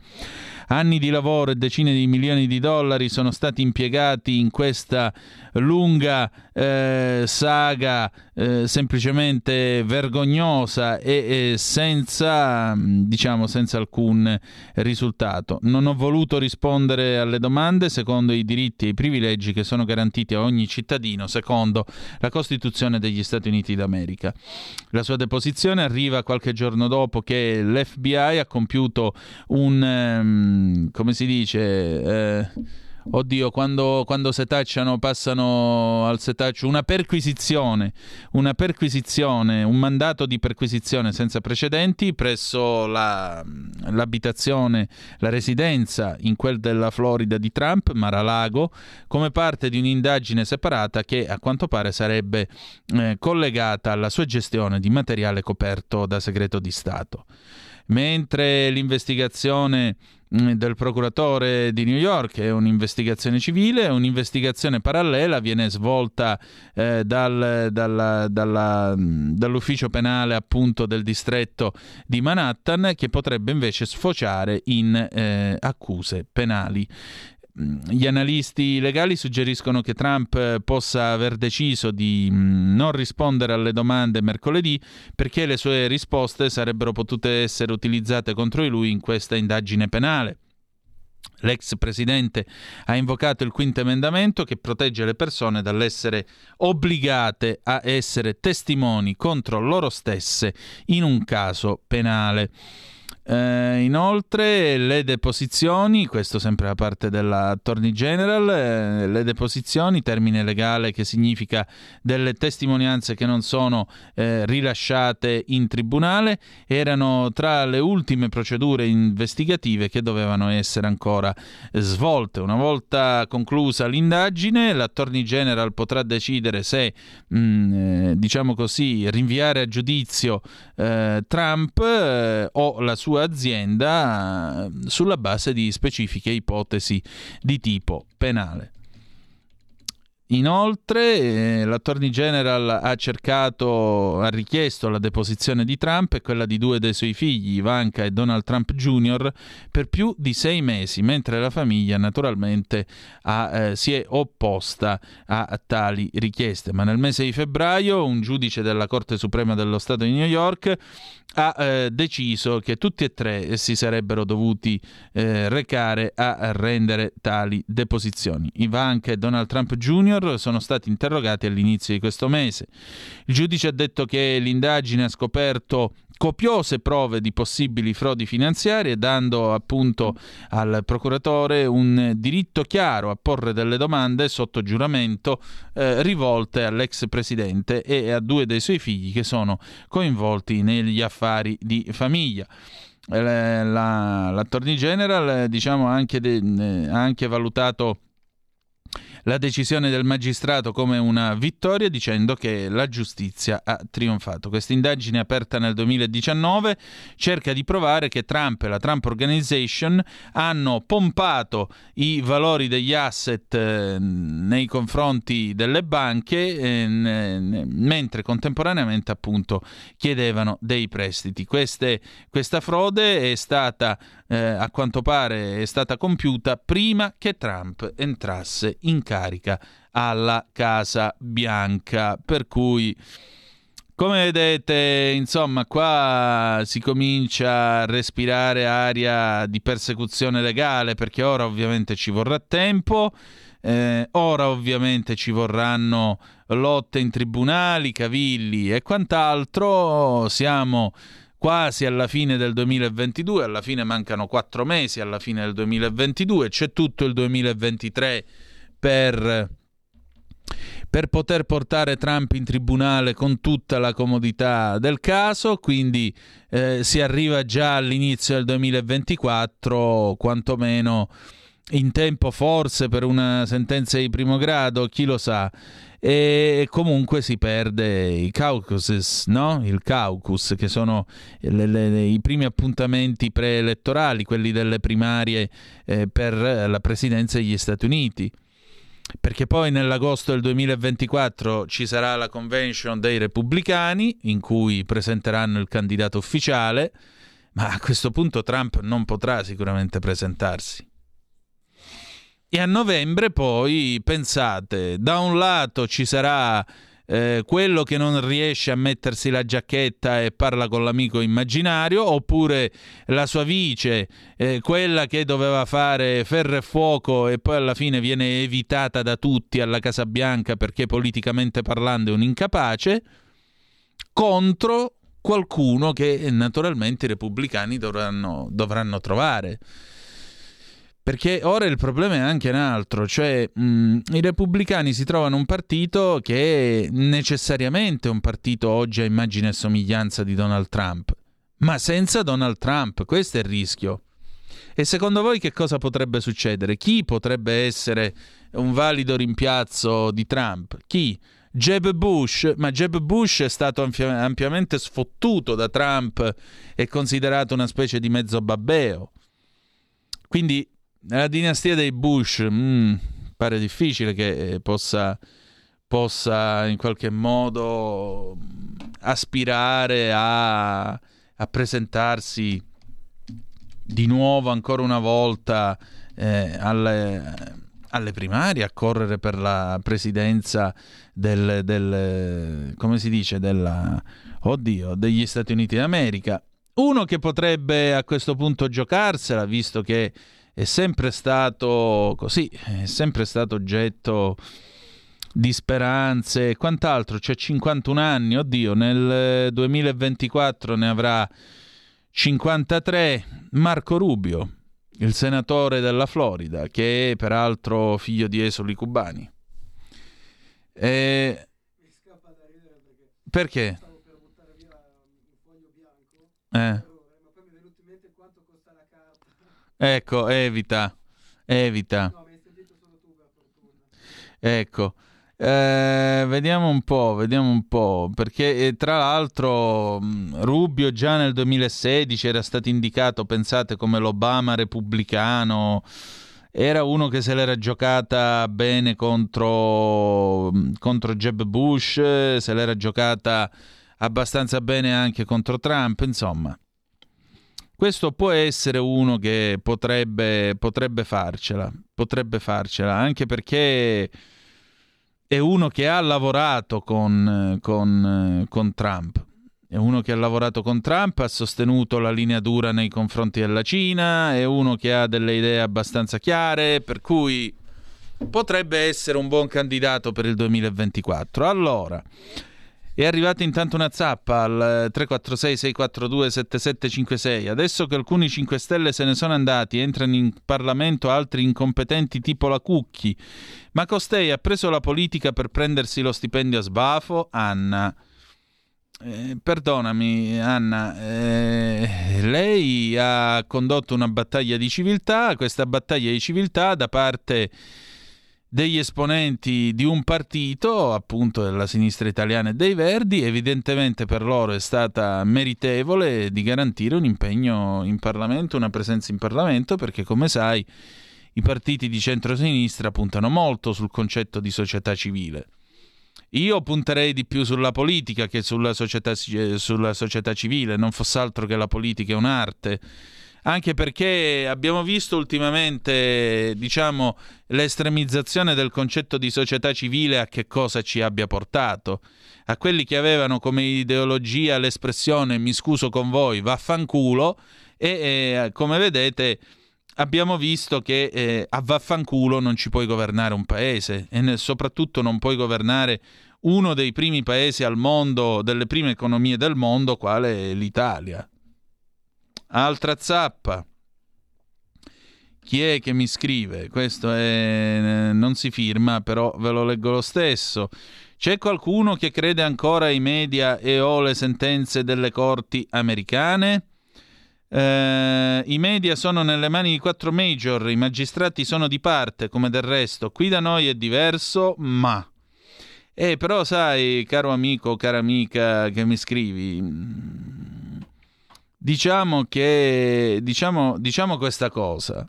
Anni di lavoro e decine di milioni di dollari sono stati impiegati in questa lunga eh, saga eh, semplicemente vergognosa e, e senza, diciamo, senza alcun risultato. Non ho voluto rispondere alle domande secondo i diritti e i privilegi che sono garantiti a ogni cittadino secondo la Costituzione degli Stati Uniti d'America. La sua deposizione arriva qualche giorno dopo che l'FBI ha compiuto un, um, come si dice, eh, oddio, quando, quando setacciano passano al setaccio una perquisizione, una perquisizione, un mandato di perquisizione senza precedenti presso la, l'abitazione, la residenza in quel della Florida di Trump, Mar-a-Lago, come parte di un'indagine separata che a quanto pare sarebbe eh, collegata alla sua gestione di materiale coperto da segreto di Stato. Mentre l'investigazione Mm, del procuratore di New York, è un'investigazione civile, un'investigazione parallela viene svolta eh, dal, dalla, dalla, mm, dall'ufficio penale appunto del distretto di Manhattan che potrebbe invece sfociare in eh, accuse penali. Gli analisti legali suggeriscono che Trump eh, possa aver deciso di non rispondere alle domande mercoledì perché le sue risposte sarebbero potute essere utilizzate contro di lui in questa indagine penale. L'ex presidente ha invocato il quinto emendamento che protegge le persone dall'essere obbligate a essere testimoni contro loro stesse in un caso penale. Eh, inoltre le deposizioni, questo sempre da parte dell'Attorney General, eh, le deposizioni, termine legale che significa delle testimonianze che non sono eh, rilasciate in tribunale, erano tra le ultime procedure investigative che dovevano essere ancora svolte. Una volta conclusa l'indagine, l'Attorney General potrà decidere se, mh, mm, eh, diciamo così, rinviare a giudizio eh, Trump eh, o la sua sua azienda eh, sulla base di specifiche ipotesi di tipo penale. Inoltre eh, l'Attorney General ha cercato, ha richiesto la deposizione di Trump e quella di due dei suoi figli, Ivanka e Donald Trump Jr., per più di sei mesi, mentre la famiglia naturalmente ha, eh, si è opposta a, a, tali richieste. Ma nel mese di febbraio un giudice della Corte Suprema dello Stato di New York ha eh, deciso che tutti e tre si sarebbero dovuti eh, recare a rendere tali deposizioni. Ivanka e Donald Trump Jr Junior sono stati interrogati all'inizio di questo mese. Il giudice ha detto che l'indagine ha scoperto copiose prove di possibili frodi finanziarie, dando appunto al procuratore un diritto chiaro a porre delle domande sotto giuramento eh, rivolte all'ex presidente e a due dei suoi figli che sono coinvolti negli affari di famiglia. Eh, la, l'Attorney General diciamo, anche de, eh, ha anche valutato la decisione del magistrato come una vittoria dicendo che la giustizia ha trionfato. Questa indagine aperta nel 2019 cerca di provare che Trump e la Trump Organization hanno pompato i valori degli asset eh, nei confronti delle banche eh, n- mentre contemporaneamente appunto chiedevano dei prestiti. Queste, questa frode è stata eh, a quanto pare è stata compiuta prima che Trump entrasse in carica alla Casa Bianca. Per cui, come vedete, insomma, qua si comincia a respirare aria di persecuzione legale perché ora ovviamente ci vorrà tempo. Eh, ora ovviamente ci vorranno lotte in tribunali, cavilli e quant'altro. Siamo quasi alla fine del 2022, alla fine mancano quattro mesi alla fine del 2022, c'è tutto il 2023 per, per poter portare Trump in tribunale con tutta la comodità del caso, quindi eh, si arriva già all'inizio del 2024, quantomeno in tempo forse per una sentenza di primo grado, chi lo sa e comunque si perde i caucuses, no? il caucus, che sono le, le, i primi appuntamenti preelettorali, quelli delle primarie eh, per la presidenza degli Stati Uniti. Perché poi nell'agosto del 2024 ci sarà la convention dei repubblicani in cui presenteranno il candidato ufficiale, ma a questo punto Trump non potrà sicuramente presentarsi. E a novembre poi, pensate, da un lato ci sarà eh, quello che non riesce a mettersi la giacchetta e parla con l'amico immaginario, oppure la sua vice, eh, quella che doveva fare ferro e fuoco e poi alla fine viene evitata da tutti alla Casa Bianca perché politicamente parlando è un incapace, contro qualcuno che naturalmente i repubblicani dovranno, dovranno trovare. Perché ora il problema è anche un altro, cioè mh, i repubblicani si trovano un partito che è necessariamente un partito oggi a immagine e somiglianza di Donald Trump, ma senza Donald Trump, questo è il rischio. E secondo voi che cosa potrebbe succedere? Chi potrebbe essere un valido rimpiazzo di Trump? Chi? Jeb Bush, ma Jeb Bush è stato ampiamente sfottuto da Trump e considerato una specie di mezzo babbeo. Quindi nella dinastia dei Bush mm, pare difficile che eh, possa, possa in qualche modo aspirare a, a presentarsi di nuovo ancora una volta eh, alle, alle, primarie, a correre per la presidenza del, del come si dice, della, oddio, degli Stati Uniti d'America. Uno che potrebbe a questo punto giocarsela, visto che è sempre stato così, è sempre stato oggetto di speranze e quant'altro. C'è 51 anni, oddio, nel 2024 ne avrà 53. Marco Rubio, il senatore della Florida, che è peraltro figlio di esuli cubani. E... Perché? Eh. Ecco, evita, evita. Ecco. Eh, vediamo un po', vediamo un po', perché eh, tra l'altro Rubio già nel 2016 era stato indicato, pensate, come l'Obama repubblicano, era uno che se l'era giocata bene contro, contro Jeb Bush, se l'era giocata abbastanza bene anche contro Trump, insomma. Questo può essere uno che potrebbe, potrebbe farcela, potrebbe farcela, anche perché è uno che ha lavorato con, con, con Trump. È uno che ha lavorato con Trump, ha sostenuto la linea dura nei confronti della Cina, è uno che ha delle idee abbastanza chiare, per cui potrebbe essere un buon candidato per il 2024. Allora, è arrivata intanto una zappa al 346 642 7756. Adesso che alcuni 5 Stelle se ne sono andati, entrano in Parlamento altri incompetenti tipo la Cucchi. Ma costei ha preso la politica per prendersi lo stipendio a sbafo? Anna. Eh, perdonami Anna, eh, lei ha condotto una battaglia di civiltà, questa battaglia di civiltà da parte degli esponenti di un partito, appunto della sinistra italiana e dei Verdi, evidentemente per loro è stata meritevole di garantire un impegno in Parlamento, una presenza in Parlamento, perché come sai i partiti di centrosinistra puntano molto sul concetto di società civile. Io punterei di più sulla politica che sulla società, sulla società civile, non fosse altro che la politica è un'arte anche perché abbiamo visto ultimamente, diciamo, l'estremizzazione del concetto di società civile a che cosa ci abbia portato. A quelli che avevano come ideologia l'espressione mi scuso con voi, vaffanculo, e eh, come vedete abbiamo visto che eh, a vaffanculo non ci puoi governare un paese e nel, soprattutto non puoi governare uno dei primi paesi al mondo, delle prime economie del mondo, quale l'Italia. Altra zappa. Chi è che mi scrive? Questo è... non si firma, però ve lo leggo lo stesso. C'è qualcuno che crede ancora ai media e o le sentenze delle corti americane? Eh, I media sono nelle mani di quattro major, i magistrati sono di parte, come del resto. Qui da noi è diverso, ma... Eh, però sai, caro amico, cara amica che mi scrivi, diciamo che diciamo, diciamo questa cosa.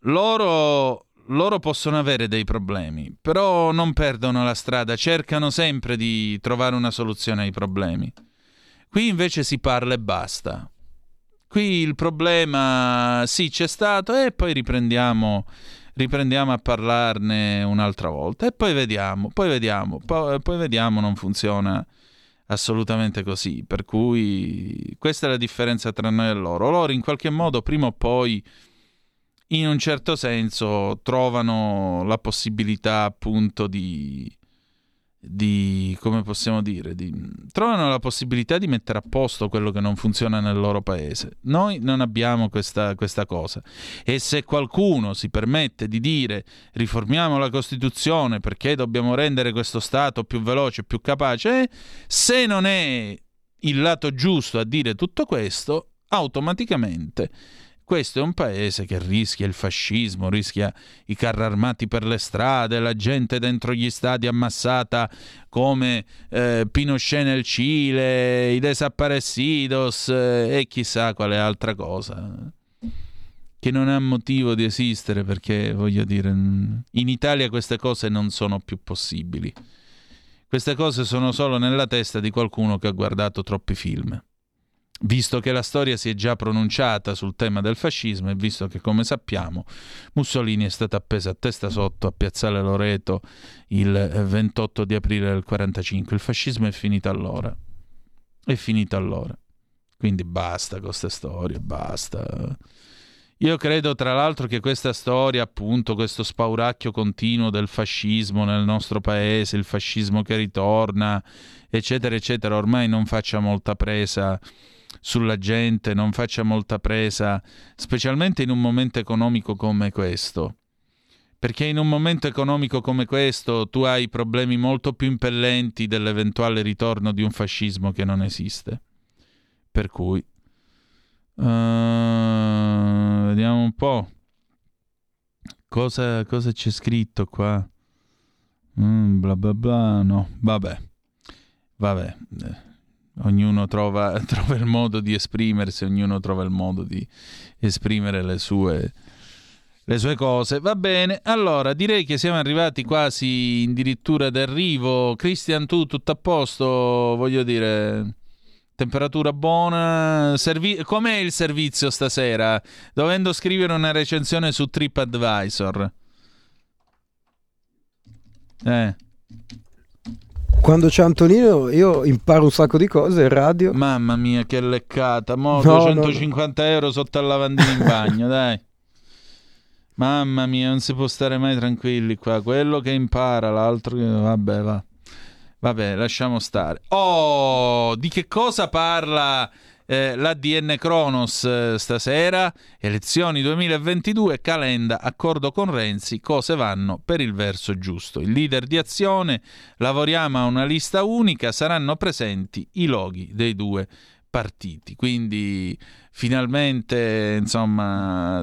Loro, loro possono avere dei problemi, però non perdono la strada, cercano sempre di trovare una soluzione ai problemi. Qui invece si parla e basta. Qui il problema sì c'è stato e poi riprendiamo, riprendiamo a parlarne un'altra volta e poi vediamo, poi vediamo, poi, poi vediamo non funziona assolutamente così. Per cui questa è la differenza tra noi e loro. Loro in qualche modo prima o poi in un certo senso trovano la possibilità appunto di di come possiamo dire di, trovano la possibilità di mettere a posto quello che non funziona nel loro paese. Noi non abbiamo questa, questa cosa. E se qualcuno si permette di dire riformiamo la Costituzione perché dobbiamo rendere questo Stato più veloce più capace se non è il lato giusto a dire tutto questo automaticamente questo è un paese che rischia il fascismo, rischia i carri armati per le strade, la gente dentro gli stadi ammassata come eh, Pinochet nel Cile, i desaparecidos eh, e chissà quale altra cosa che non ha motivo di esistere perché voglio dire in Italia queste cose non sono più possibili. Queste cose sono solo nella testa di qualcuno che ha guardato troppi film visto che la storia si è già pronunciata sul tema del fascismo e visto che, come sappiamo, Mussolini è stato appeso a testa sotto a Piazzale Loreto il 28 di aprile del 1945. Il fascismo è finito allora. È finito allora. Quindi basta con queste storie, basta. Io credo tra l'altro che questa storia, appunto, questo spauracchio continuo del fascismo nel nostro paese, il fascismo che ritorna, eccetera, eccetera, ormai non faccia molta presa sulla gente, non faccia molta presa, specialmente in un momento economico come questo. Perché in un momento economico come questo tu hai problemi molto più impellenti dell'eventuale ritorno di un fascismo che non esiste. Per cui Uh, vediamo un po'. Cosa, cosa c'è scritto qua? Mm, bla bla bla. No, vabbè. Vabbè. Ognuno trova, trova, il modo di esprimersi, ognuno trova il modo di esprimere le sue, le sue cose. Va bene, allora direi che siamo arrivati quasi addirittura d'arrivo. Cristian, tu tutto a posto? Voglio dire temperatura buona. Servi- Com'è il servizio stasera? Dovendo scrivere una recensione su TripAdvisor. Eh. Quando c'è Antonino io imparo un sacco di cose in radio. Mamma mia che leccata. Mo no, 250 no, no. euro sotto al lavandino in bagno, dai. Mamma mia, non si può stare mai tranquilli qua. Quello che impara, l'altro che... Vabbè, va. Vabbè, lasciamo stare. Oh, di che cosa parla eh, l'ADN Kronos eh, stasera? Elezioni 2022, Calenda, accordo con Renzi, cose vanno per il verso giusto. Il leader di azione, lavoriamo a una lista unica, saranno presenti i loghi dei due partiti. Quindi finalmente insomma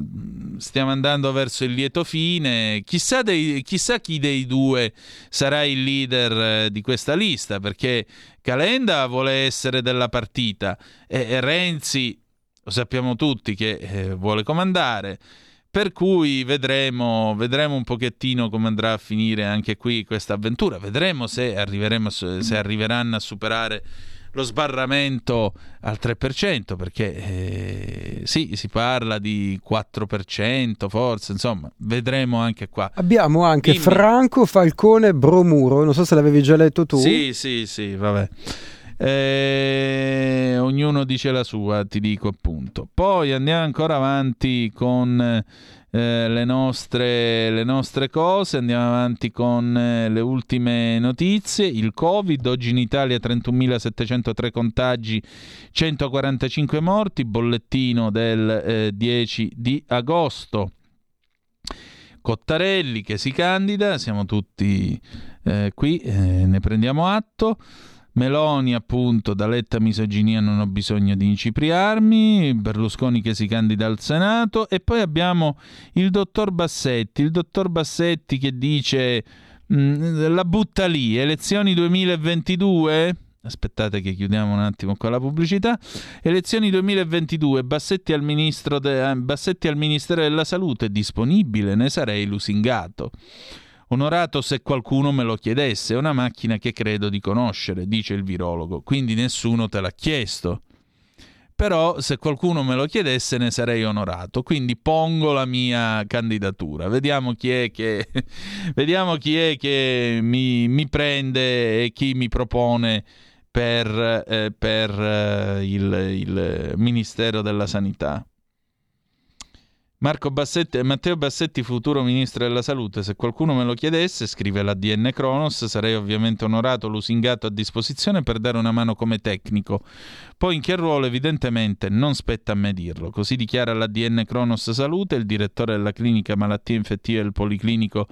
stiamo andando verso il lieto fine. Chissà, dei, chissà chi dei due sarà il leader eh, di questa lista perché Calenda vuole essere della partita e, Renzi lo sappiamo tutti che eh, vuole comandare. Per cui vedremo, vedremo un pochettino come andrà a finire anche qui questa avventura. Vedremo se, se arriveranno a superare lo sbarramento al 3%, perché eh, sì, si parla di 4%, forse, insomma, vedremo anche qua. Abbiamo anche Dimmi. Franco Falcone Bromuro, non so se l'avevi già letto tu. Sì, sì, sì, vabbè. Eh, ognuno dice la sua, ti dico appunto. Poi andiamo ancora avanti con eh, le, nostre, le, nostre, cose. Andiamo avanti con eh, le ultime notizie. Il Covid, oggi in Italia 31.703 contagi, 145 morti, bollettino del 10 eh, di agosto. Cottarelli che si candida, siamo tutti eh, qui, ne prendiamo atto. Meloni, appunto, da letta misoginia non ho bisogno di incipriarmi, Berlusconi che si candida al Senato e poi abbiamo il dottor Bassetti, il dottor Bassetti che dice mm, la butta lì, elezioni 2022? Aspettate che chiudiamo un attimo qua la pubblicità. Elezioni 2022, Bassetti al, de, Bassetti al Ministero della Salute, disponibile, ne sarei lusingato. Onorato se qualcuno me lo chiedesse, è una macchina che credo di conoscere, dice il virologo, quindi nessuno te l'ha chiesto. Però se qualcuno me lo chiedesse ne sarei onorato, quindi pongo la mia candidatura. Vediamo chi è che, chi è che mi, mi prende e chi mi propone per, eh, per eh, il, il Ministero della Sanità. Marco Bassetti, Matteo Bassetti, futuro ministro della salute, se qualcuno me lo chiedesse, scrive l'ADN Kronos, sarei ovviamente onorato, lusingato a disposizione per dare una mano come tecnico. Poi in che ruolo evidentemente non spetta a me dirlo. Così dichiara l'ADN Kronos Salute, il direttore della clinica malattie infettive del Policlinico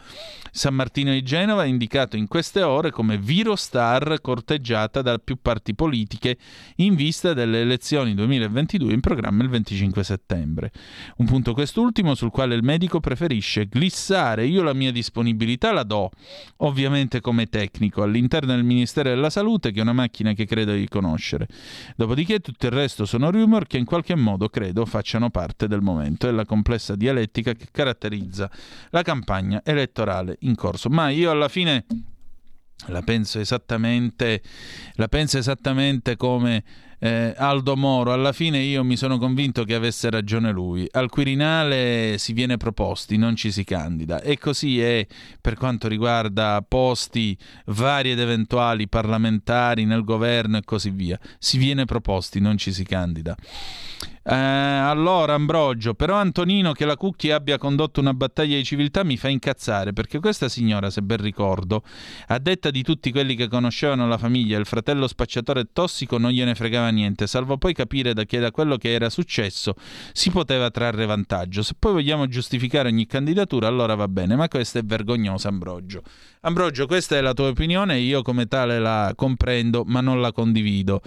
San Martino di Genova, indicato in queste ore come virostar corteggiata da più parti politiche in vista delle elezioni 2022 in programma il 25 settembre. Un punto quest'ultimo sul quale il medico preferisce glissare. Io la mia disponibilità la do, ovviamente come tecnico, all'interno del Ministero della Salute, che è una macchina che credo di conoscere. Dopodiché tutto il resto sono rumor che in qualche modo credo facciano parte del momento e della complessa dialettica che caratterizza la campagna elettorale in corso. Ma io alla fine la penso esattamente, la penso esattamente come eh, Aldo Moro, alla fine io mi sono convinto che avesse ragione lui. Al Quirinale si viene proposti, non ci si candida. E così è per quanto riguarda posti vari ed eventuali parlamentari nel governo e così via. Si viene proposti, non ci si candida. Eh, allora, Ambrogio, però Antonino che la Cucchi abbia condotto una battaglia di civiltà mi fa incazzare, perché questa signora, se ben ricordo, a detta di tutti quelli che conoscevano la famiglia, il fratello spacciatore tossico non gliene fregava niente, salvo poi capire da che da quello che era successo si poteva trarre vantaggio. Se poi vogliamo giustificare ogni candidatura, allora va bene, ma questa è vergognosa, Ambrogio. Ambrogio, questa è la tua opinione, io come tale la comprendo, ma non la condivido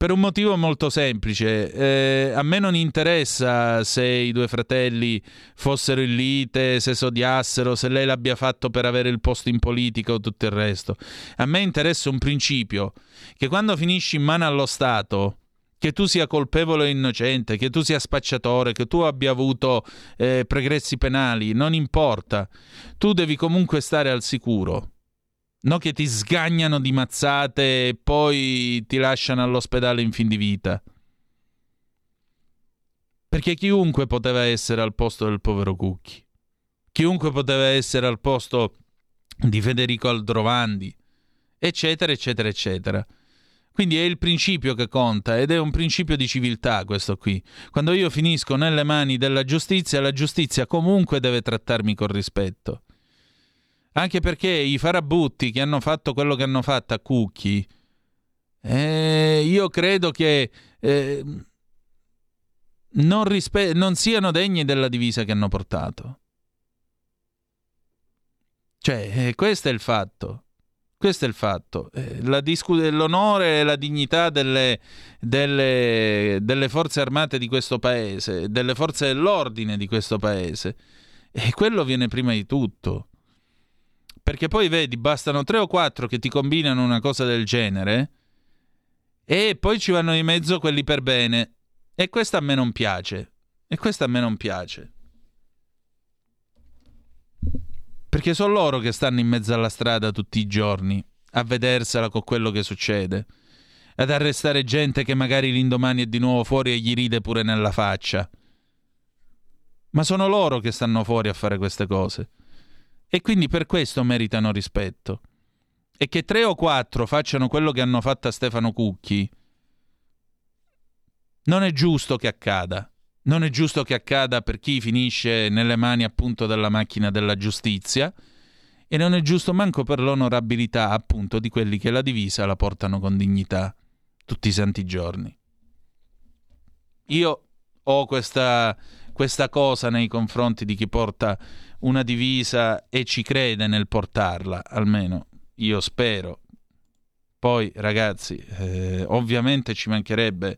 per un motivo molto semplice. Eh, a me non interessa se i due fratelli fossero in lite, se si odiassero, se lei l'abbia fatto per avere il posto in politica o tutto il resto. A me interessa un principio, che quando finisci in mano allo Stato, che tu sia colpevole o innocente, che tu sia spacciatore, che tu abbia avuto eh, pregressi penali, non importa. Tu devi comunque stare al sicuro. No che ti sgagnano di mazzate e poi ti lasciano all'ospedale in fin di vita. Perché chiunque poteva essere al posto del povero Cucchi. Chiunque poteva essere al posto di Federico Aldrovandi, eccetera, eccetera, eccetera. Quindi è il principio che conta ed è un principio di civiltà questo qui. Quando io finisco nelle mani della giustizia, la giustizia comunque deve trattarmi con rispetto. Anche perché i farabutti che hanno fatto quello che hanno fatto a Cucchi, eh, io credo che eh, non, rispe- non siano degni della divisa che hanno portato. Cioè, eh, questo è il fatto. Questo è il fatto. Eh, discu- l'onore e la dignità delle, delle, delle, forze armate di questo paese, delle forze dell'ordine di questo paese, e quello viene prima di tutto. Perché poi vedi, bastano tre o quattro che ti combinano una cosa del genere e poi ci vanno in mezzo quelli per bene. E questo a me non piace. E questo a me non piace. Perché sono loro che stanno in mezzo alla strada tutti i giorni a vedersela con quello che succede. Ad arrestare gente che magari l'indomani è di nuovo fuori e gli ride pure nella faccia. Ma sono loro che stanno fuori a fare queste cose e quindi per questo meritano rispetto. E che tre o quattro facciano quello che hanno fatto a Stefano Cucchi, non è giusto che accada. Non è giusto che accada per chi finisce nelle mani appunto della macchina della giustizia e non è giusto manco per l'onorabilità appunto di quelli che la divisa la portano con dignità tutti i santi giorni. Io ho questa, questa cosa nei confronti di chi porta una divisa e ci crede nel portarla, almeno io spero. Poi ragazzi, eh, ovviamente ci mancherebbe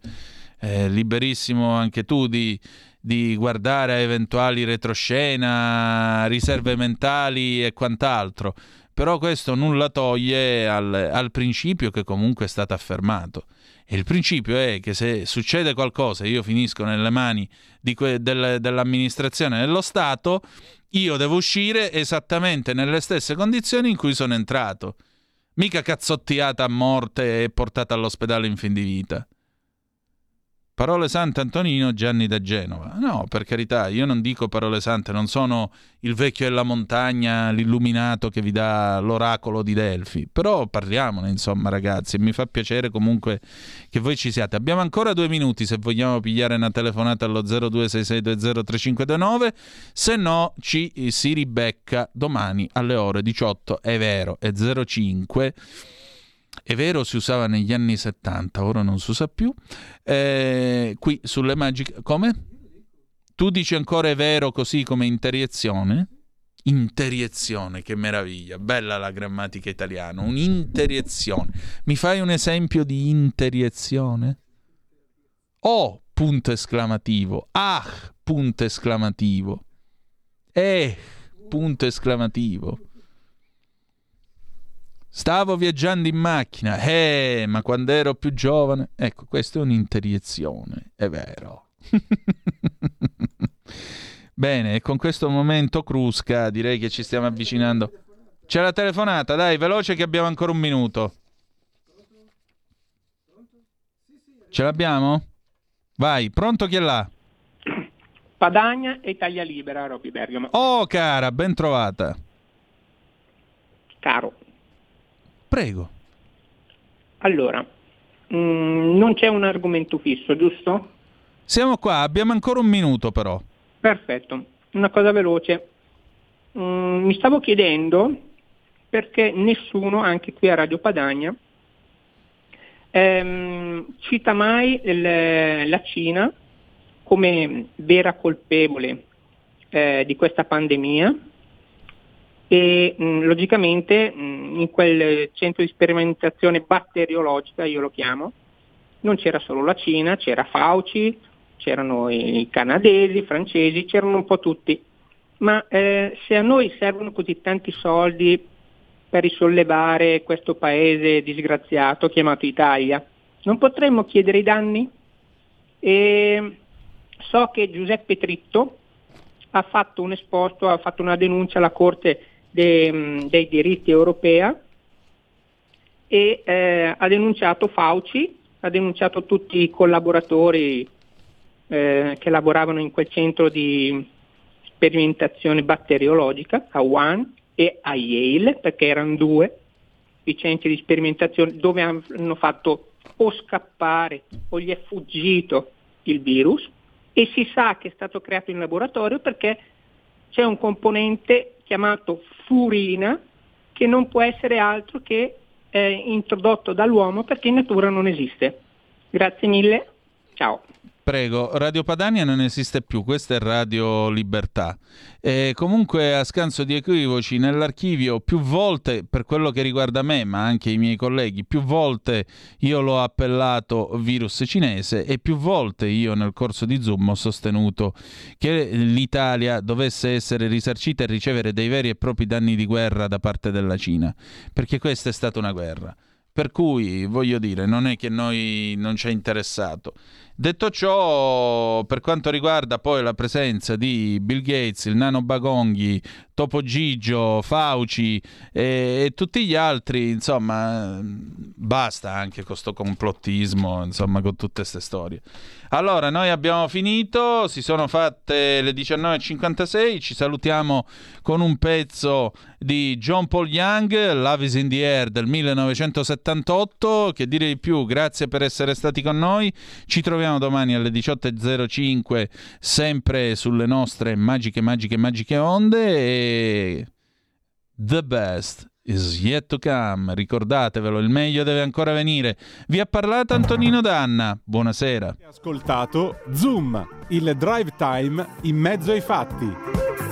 eh, liberissimo anche tu di, di guardare a eventuali retroscena, riserve mentali e quant'altro, però questo nulla toglie al, al principio che comunque è stato affermato. Il principio è che se succede qualcosa e io finisco nelle mani que- del, dell'amministrazione dello Stato, io devo uscire esattamente nelle stesse condizioni in cui sono entrato. Mica cazzottiata a morte e portata all'ospedale in fin di vita. Parole sante Antonino Gianni da Genova. No, per carità, io non dico parole sante, non sono il vecchio della montagna, l'illuminato che vi dà l'oracolo di Delfi. Però parliamone, insomma, ragazzi, mi fa piacere comunque che voi ci siate. Abbiamo ancora due minuti se vogliamo pigliare una telefonata allo 0266203529, se no ci si ribecca domani alle ore 18, è vero, è 05 è vero, si usava negli anni 70, ora non si usa più. Eh, qui sulle magiche... Come? Tu dici ancora è vero così come interiezione? Interiezione, che meraviglia, bella la grammatica italiana, un'interiezione. Mi fai un esempio di interiezione? Oh, punto esclamativo. Ah, punto esclamativo. Eh, punto esclamativo. Stavo viaggiando in macchina, eh, ma quando ero più giovane... Ecco, questa è un'interiezione, è vero. Bene, e con questo momento crusca direi che ci stiamo avvicinando. C'è la telefonata, dai, veloce che abbiamo ancora un minuto. Ce l'abbiamo? Vai, pronto chi è là? Padagna e Italia Libera, Roby Bergamo. Oh, cara, ben trovata. Caro. Prego. Allora, mh, mm, non c'è un argomento fisso, giusto? Siamo qua, abbiamo ancora un minuto però. Perfetto, una cosa veloce. Mm, mi stavo chiedendo perché nessuno, anche qui a Radio Padania, ehm, cita mai il, la Cina come vera colpevole eh, di questa pandemia e mh, mm, logicamente mh, mm, in quel centro di sperimentazione batteriologica, io lo chiamo, non c'era solo la Cina, c'era Fauci, c'erano i canadesi, i francesi, c'erano un po' tutti. Ma eh, se a noi servono così tanti soldi per risollevare questo paese disgraziato chiamato Italia, non potremmo chiedere i danni? E so che Giuseppe Tritto ha fatto un esposto, ha fatto una denuncia alla Corte de, dei diritti europea e eh, ha denunciato Fauci, ha denunciato tutti i collaboratori eh, che lavoravano in quel centro di sperimentazione batteriologica a Wuhan e a Yale, perché erano due i centri di sperimentazione dove hanno fatto o scappare o gli è fuggito il virus. E si sa che è stato creato in laboratorio perché c'è un componente chiamato furina che non può essere altro che eh, introdotto dall'uomo perché in natura non esiste. Grazie mille, ciao. Prego, Radio Padania non esiste più, questa è Radio Libertà. E comunque, a scanso di equivoci, nell'archivio più volte, per quello che riguarda me, ma anche i miei colleghi, più volte io l'ho appellato virus cinese e più volte io nel corso di Zoom ho sostenuto che l'Italia dovesse essere risarcita e ricevere dei veri e propri danni di guerra da parte della Cina, perché questa è stata una guerra. Per cui, voglio dire, non è che noi non ci è interessato. Detto ciò, per quanto riguarda poi la presenza di Bill Gates, il nano Bagonghi, Topo Gigio, Fauci e, e, tutti gli altri, insomma, basta anche con questo complottismo, insomma, con tutte queste storie. Allora, noi abbiamo finito, si sono fatte le 19.56, ci salutiamo con un pezzo di John Paul Young, Love is in the Air del 1978, che dire di più, grazie per essere stati con noi, ci troviamo domani alle 18.05 sempre sulle nostre magiche, magiche, magiche onde e the best is yet to come. Ricordatevelo, il meglio deve ancora venire. Vi ha parlato Antonino Danna. Buonasera. Ascoltato Zoom, il drive time in mezzo ai fatti.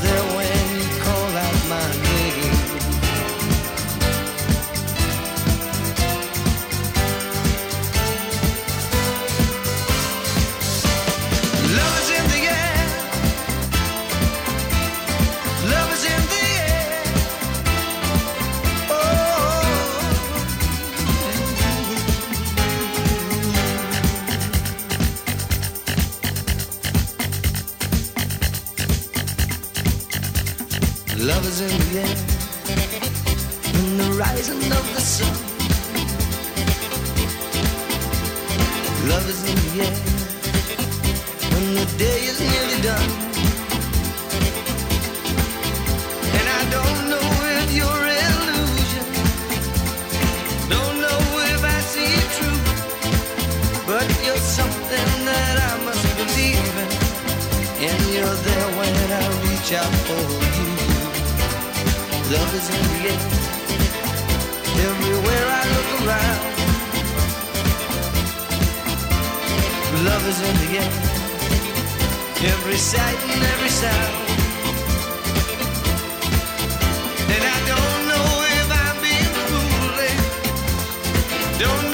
in, and Love is in the air, in the rising of the sun. Love is in the air, when the day is nearly done. And I don't know if you're illusion, don't know if I see it true, but you're something that I must believe in, and you're there when I reach out for you. Love is in the air. Everywhere I look around. Love is in the air. Every sight and every sound. And I don't know if I'm being foolish. Don't